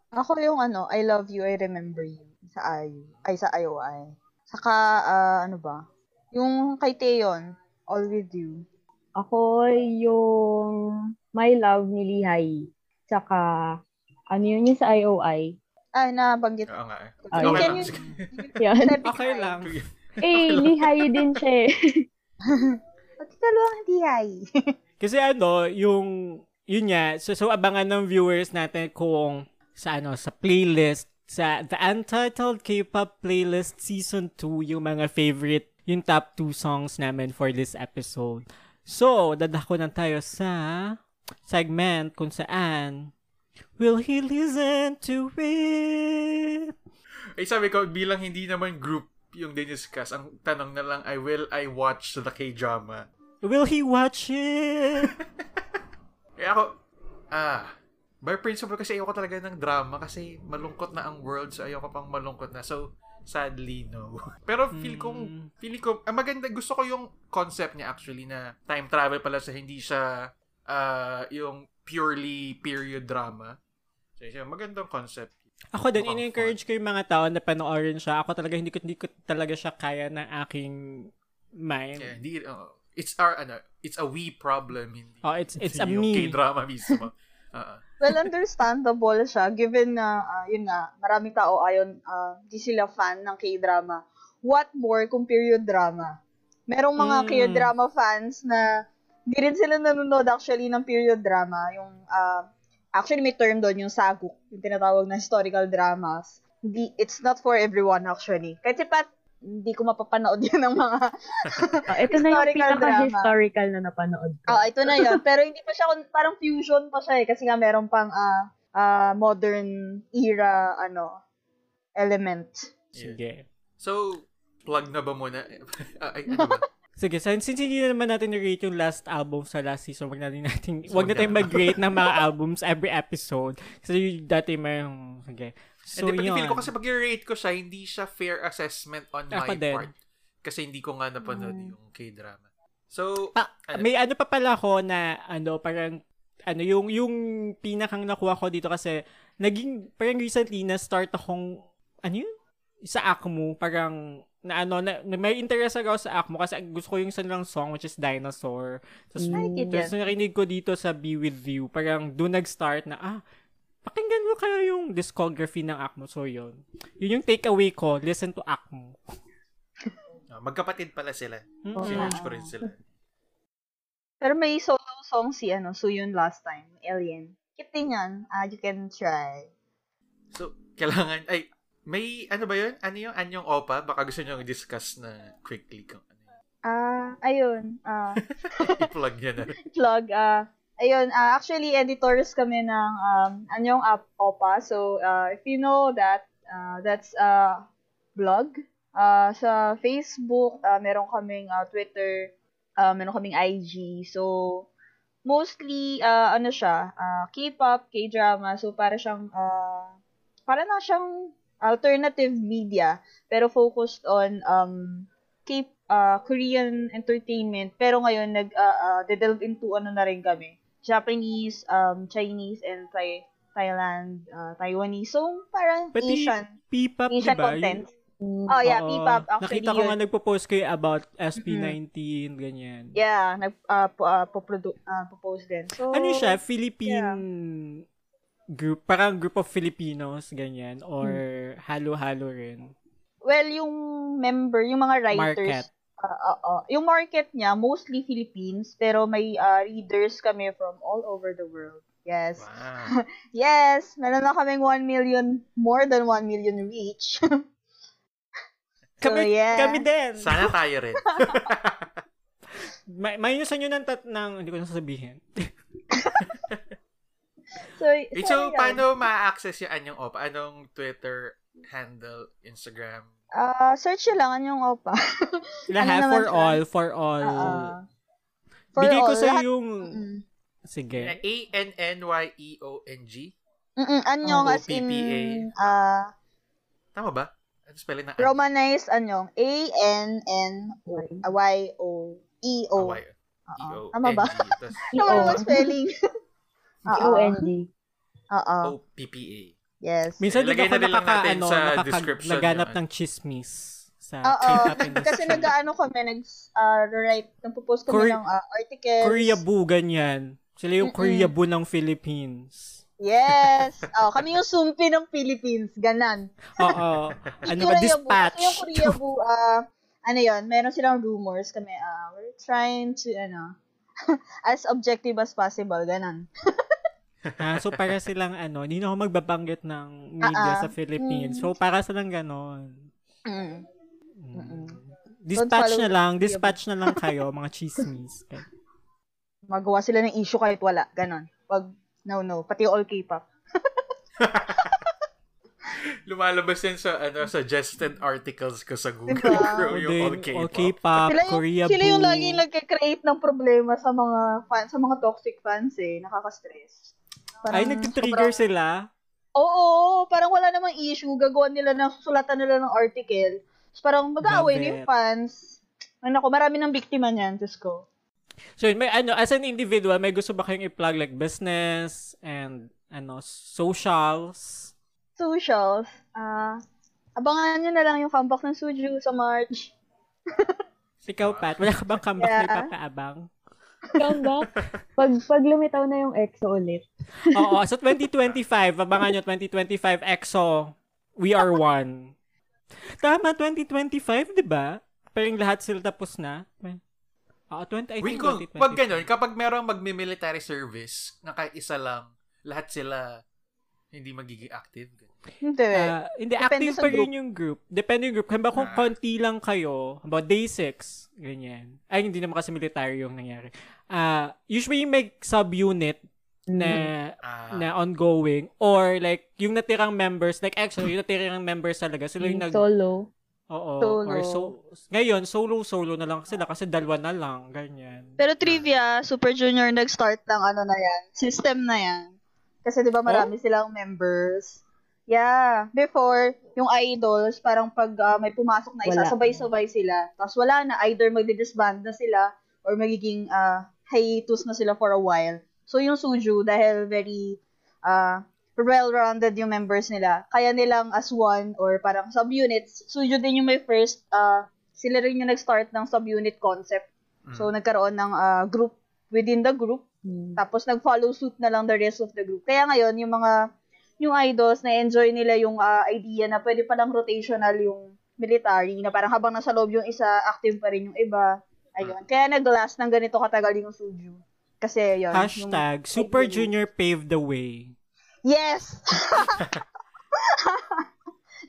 Ako yung ano, I love you, I remember you sa IU, ay sa IOI. Saka, ah, ano ba? Yung kay Taeyon, All With You. Ako yung My Love ni Lihay. Tsaka, ano yun yung sa IOI? Ah, nabanggit. Oo nga. eh. Ah, *laughs* okay lang. Yan. *laughs* Okay lang. eh, Lihay din siya eh. *laughs* Pati dalawang hindi hay. Kasi ano, yung yun nga, so, so abangan ng viewers natin kung sa ano, sa playlist, sa The Untitled K-Pop Playlist Season 2, yung mga favorite, yung top 2 songs namin for this episode. So, dadako na tayo sa segment kung saan Will he listen to it? Ay, sabi ko, bilang hindi naman group yung diniscuss, ang tanong na lang ay, will I watch the K-drama? Will he watch it? Kaya *laughs* ako, ah, by principle kasi ayoko talaga ng drama kasi malungkot na ang world so ayoko pang malungkot na. So, sadly, no. *laughs* Pero feel kong, Mm. feel ko, ang maganda, gusto ko yung concept niya actually na time travel pala sa hindi siya ah, yung purely period drama. So, siya, magandang concept. Ako din, in-encourage ko yung mga tao na panoorin siya. Ako talaga, hindi ko, hindi ko talaga siya kaya ng aking mind. Kaya hindi, uh, it's our, ano, it's a we problem, hindi. Oh, it's it's a me. K-drama mismo. *laughs* Oo. Well, understandable siya given na, ah, yun nga, maraming tao ayon, ah, di sila fan ng K-drama. What more kung period drama? Merong mga Mm. K-drama fans na di rin sila nanonood actually ng period drama. Yung, ah, actually may term doon, yung saguk, yung tinatawag na historical dramas. Di, it's not for everyone actually. Kahit si Pat, hindi ko mapapanood *laughs* yun ng mga Oh, ito na yung Historical pinaka-historical na napanood ko. Ah, ito na yun. Pero hindi pa siya, parang fusion pa siya eh. Kasi nga meron pang ah ah, modern era, ano, element. Sige. So, plug na ba muna? *laughs* Ay, ano ba? *laughs* Sige, since, since hindi naman natin na-rate yung last album sa last season, wag natin natin, So, wag na tayong mag-rate ng mga albums every episode. Kasi dati may, sige. So, yun. feel ko kasi pag rate ko siya, hindi siya fair assessment on Ako my din. part. Kasi hindi ko nga napanood Mm. yung K-drama. So, Ah, ano? may ano pa pala ako na, ano, parang, ano, yung, yung pinakang nakuha ko dito kasi, naging, parang recently, na-start akong, ano yun? Sa Akmu, parang, na ano, na, na may interest ako sa Akmu kasi gusto ko yung isang lang song which is Dinosaur. Tapos, Mm. Ay, kid tapos narinig ko dito sa Be With You, parang doon nag-start na, ah, pakinggan mo kaya yung discography ng Akmu. So, yun. Yun yung takeaway ko, listen to Akmu. ah, magkapatid pala sila. Mm-mm. Sinerge ko rin sila. Pero may solo song si, ano, Suyun last time, Alien. Cute din yan. Ah, you can try. So, kailangan, ay, may, ano ba yun? Ano yung anyong opa? Baka gusto nyo discuss na quickly kung ano yun. Ah, ayun. Ah, *laughs* I-plug nyo na. plug. Ah, ayun. Ah, actually, editors kami ng um, Anyong App Opa. So, ah, if you know that, ah, that's a blog. Ah, sa Facebook, ah, meron kaming ah, Twitter, ah, meron kaming IG. So, mostly, ah, ano siya, ah, K-pop, K-drama. So, para siyang, ah, para na siyang alternative media, pero focused on um, K ah, Korean entertainment. Pero ngayon, nag ah, ah, de-delve into ano na rin kami. Japanese, um, Chinese, and Thai, Thailand, ah, Taiwanese. So, parang Pati Asian. P-pop, Asian diba? content. Mm. Oh, yeah. P-pop. Actually, Nakita ko yun. nga nagpo-post kayo about SB19, ganyan. Yeah, nag uh, po, uh, poprodu- ah, popost din. So, Ano siya? Philippine group? Parang group of Filipinos, ganyan? Or Hmm. halo-halo rin? Well, yung member, yung mga writers, Market. Ah, ah, ah. yung market niya, mostly Philippines, pero may ah, readers kami from all over the world. Yes. Wow. *laughs* Yes, meron na kaming 1 million, more than 1 million reach. *laughs* so, Kami, yeah. kami din. Sana tayo rin. *laughs* May, mayusan nyo ng, tat, ng, hindi ko na sasabihin. So, so, yun. paano ma-access yung anyong opa? Anong Twitter handle, Instagram? Ah, search nyo lang anyong opa. *laughs* Lahat, naman for siya? all, for all. Ah, for Bigay ko all, sa lahat- yung, Mm. sige. A-N-N-Y-E-O-N-G? Mm-mm, anyong Oh, as in, ah, Tama ba? Ano spelling ng Romanized anyong. A-N-N-Y-O-E-O. Hawaii. Oo. E-O. Tama ba? Tapos Tama ba E-O. ba spelling? *laughs* *laughs* Oo. C-O-N-G. Oo. O-P-P-A. Yes. Minsan din Ilagay ako nakaka, natin ano, sa nakaka, description naganap yung- ng chismis sa Oo. Kasi nag-ano kami, nag, uh, write, nagpo-post kami Kore- ng ah, articles. Korea Boo, ganyan. Sila yung Mm-mm. Korea Boo ng Philippines. Yes. Oh, kami yung sumpi ng Philippines. Ganan. Oo. ano ba, dispatch. Kasi yung Korea Boo, ah, ano yon meron silang rumors kami, ah, we're trying to, ano, *laughs* as objective as possible, ganon. *laughs* Ah, so para silang ano, hindi na ako magbabanggit ng media Ah, ah. sa Philippines. Mm. So para silang ganon. Mm. Mm. Dispatch na lang, dispatch na lang kayo, *laughs* mga chismis. Okay. Magawa sila ng issue kahit wala, ganon. Pag, no, no, pati all K-pop. *laughs* Lumalabas yan sa ano suggested articles ko sa Google Diba? Chrome yung all K-pop. all K-pop, sila yung, Korea sila yung Boo. laging nagka-create ng problema sa mga fan, sa mga toxic fans eh. Nakaka-stress. Ay, nagtitrigger sobrang- sila. Oo, parang wala namang issue. Gagawa nila ng, susulatan nila ng article. Tapos parang mag-aaway na yung fans. Ay, naku, marami ng biktima niyan, Diyos ko. So, may ano, as an individual, may gusto ba kayong i-plug like business and ano, socials? Socials, ah, abangan nyo na lang yung comeback ng Suju sa March. *laughs* Ikaw, Pat, wala ka bang comeback na Yeah. Comeback. Pag, pag lumitaw na yung EXO ulit. Oo, so 2025, abangan nyo 2025 EXO, We Are One. Tama, 2025, di ba? Parang lahat sila tapos na. Oo, 20, I Wait, think kung, 2025. pag ganun, kapag merong magmi-military service, na kahit isa lang, lahat sila hindi magiging active. Hindi. Ah, hindi, Depende active pa group. rin yung group. Depende yung group. Kaya kung Ah. konti lang kayo, about day 6, ganyan. Ay, hindi naman kasi military yung nangyari. Ah, usually may subunit na Ah, na ongoing or like yung natirang members like actually yung natirang members talaga sila yung Yung nag solo. oo Solo. or so ngayon solo solo na lang sila kasi dalawa na lang ganyan Pero trivia, Super Junior nag-start ng ano na yan, system na yan. Kasi di ba Oh? marami silang members. Yeah. Before, yung idols, parang pag ah, may pumasok na isa, Wala. sabay-sabay sila. Tapos wala na, either magdi-disband na sila or magiging ah, hiatus na sila for a while. So yung Suju, dahil very ah, well-rounded yung members nila, kaya nilang as one or parang subunits, Suju din yung may first, ah, sila rin yung nag-start ng subunit concept. So, nagkaroon ng ah, group within the group. Hmm. Tapos, nag-follow suit na lang the rest of the group. Kaya ngayon, yung mga, yung idols, na-enjoy nila yung ah, idea na pwede palang rotational yung military, na parang habang nasa loob yung isa, active pa rin yung iba. Ayun. Kaya nag-last ng ganito katagal yung Suju. Kasi, yun. hashtag yung- Super Junior paved the way Yes! *laughs*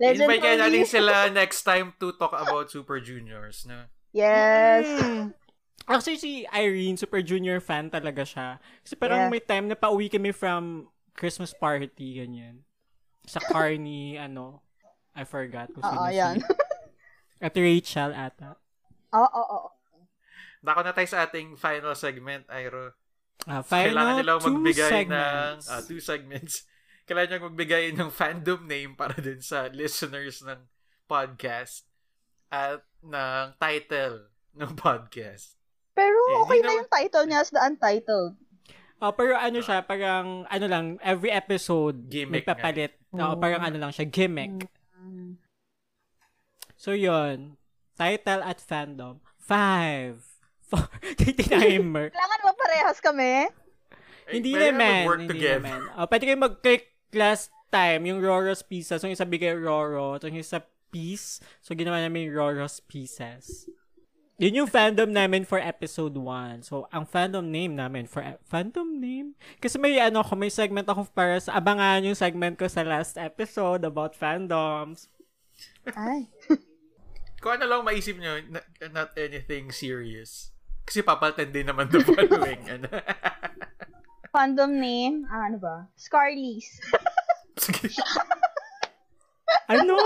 Legend Invite kaya for natin sila *laughs* next time to talk about Super Juniors. No? Yes. Mm. Actually, si Irene, Super Junior fan talaga siya. Kasi parang Yeah. may time na pauwi kami from Christmas party, ganyan. Sa car ni, *laughs* ano, I forgot kung sino Oo, si... yan. *laughs* At Rachel ata. Oo, oo, oo. Dako na tayo sa ating final segment, Iro. Ah, Kailangan final nilang two magbigay segments. ng ah, two segments. *laughs* Kailangan nilang magbigay ng fandom name para dun sa listeners ng podcast at ng title ng podcast. Pero Eh, okay hindi na yung title niya as the untitled. Oh, pero ano siya, parang, ano lang, every episode, Gimmick nagpapalit. Oo, Oh. parang ano lang siya, gimmick. Mm. So, yun. Title at fandom. Five. *laughs* Four. timer. Kailangan ba parehas kami? Eh, hindi naman. mag-work Hindi together. naman. Oh, pwede kayo mag-click last time, yung Roro's Pieces. So, yung isa bigay Roro. So, yung isa piece. So, ginawa namin yung Roro's Pieces. Yun yung fandom namin for episode 1. So, ang fandom name namin for... e- fandom name? Kasi may ano ko, may segment ako para sa... Abangan yung segment ko sa last episode about fandoms. Ay. *laughs* Kung ano lang maisip nyo, not, not anything serious. Kasi papalitan din naman the following. *laughs* ano. Fandom name, ah, ano ba? Scarlies. *laughs* Sige. Ano?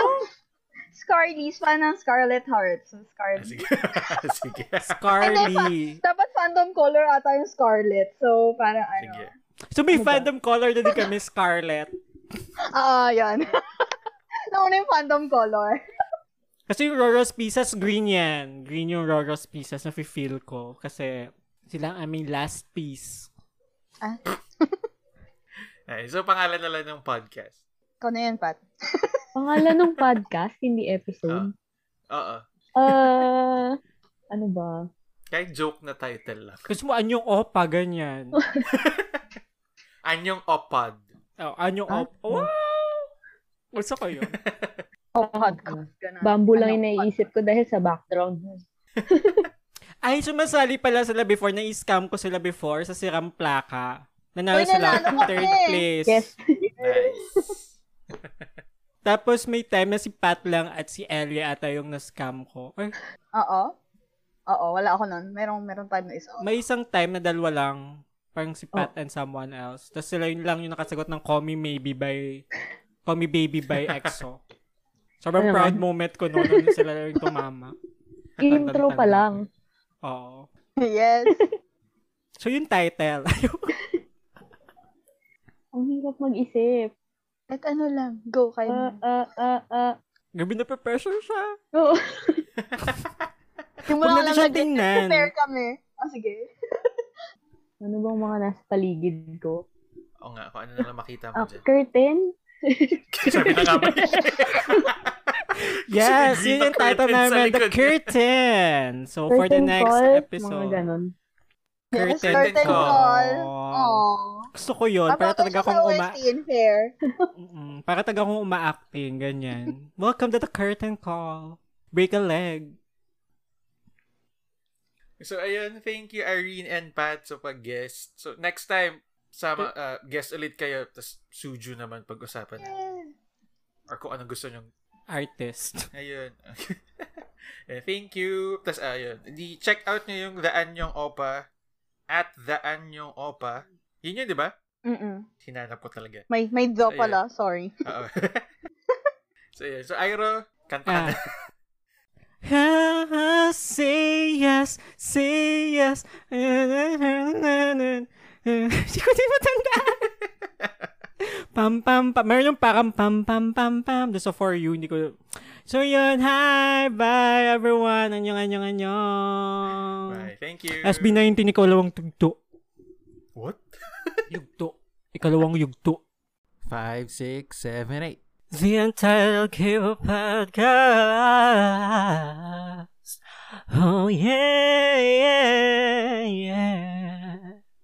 Scarlies, fan ng Scarlet Heart. So, Scarlet. Sige. *laughs* Sige. *laughs* Carly. Dapat fandom color ata yung Scarlet. So, parang ano. Sige. So, may Ano fandom color na din kami, Scarlet. *laughs* Ah, yan. Nauna yung fandom color. Kasi yung Roro's Pieces, green yan. Green yung Roro's Pieces na feel ko. Kasi sila ang aming last piece. Ah, Ay, so, pangalan na lang ng podcast. ikaw na yun, Pat. Pangalan ng podcast, hindi episode. Oo. Ah, ano ba? Kahit joke na title lang. Gusto mo anyong opa, ganyan. *laughs* Anyong Opad. Oh, anyong Ah, opa. Wow! Gusto ko yun. Oh, podcast. Ganun. Bamboo lang Ano, yung naiisip ko dahil sa background. *laughs* Ay, sumasali pala sila before. Na-scam ko sila before sa Siram Plaka. Nanalo Uy, sila ka third place. Yes. Nice. Tapos may time na si Pat lang at si Ellie ata yung na-scam ko. Ay, Oo. Oo, wala ako nun. Merong, merong time na isa. may isang time na dalawa lang. Parang si Pat Oh. and someone else. Tapos sila yun lang yung nakasagot ng Call Me Maybe by Call Me Baby by *laughs* EXO. Sobrang proud moment ko noon nung sila yung tumama. *laughs* Intro pa lang. Oo. yes. *laughs* So yung title. Ang hirap mag-isip. At ano lang, go kayo. Ah, na. ah, ah, ah. Gabi na pressure siya. Oo. *laughs* Yung natin lang siya tingnan. prepare kami. Ah, sige. *laughs* Ano bang mga nasa paligid ko? Oo nga, kung ano na lang makita mo Ah, dyan. curtain? *laughs* Sabi na nga? Yes, yun yung title curtain namin, The. Curtain. So, for the Curtain next call? Mga episode, ganon. Yes, Curtain curtain call. call. Aww. Aww. gusto ko yun. Para talaga akong uma... Fair. *laughs* Mm, para talaga akong uma-acting, ganyan. Welcome to the Curtain Call. Break a leg. So, ayun, thank you, Irene and Pat, sa pag-guest. So, next time, sama, uh, guest ulit kayo, tapos Suju naman pag-usapan natin. Or kung anong gusto nyo. Artist. *laughs* Ayun. *laughs* Eh, thank you. Tapos, ayun. Di, check out nyo yung Daan Yung Opa. At Daan Yung Opa. Yun yun, di ba? Mm-mm. Hinanap ko talaga. May, may do Ayun. pala, sorry. *laughs* Oo. *laughs* so, yun. So, Iro, kanta ka Ah. na. Say yes, say yes. Hindi ko din matandaan. pam, pam, pam. Meron yung parang pam, pam, pam, pam. Doon sa For You, hindi ko... So yun, hi, bye everyone. Anyong, anyong, anyong. Bye. Thank you. SB19, ikalawang tugto. What? *laughs* Yugto. Ikalawang yugto. 5, 6, 7, 8. The Untitled Cable Podcast. Oh, yeah, yeah, yeah.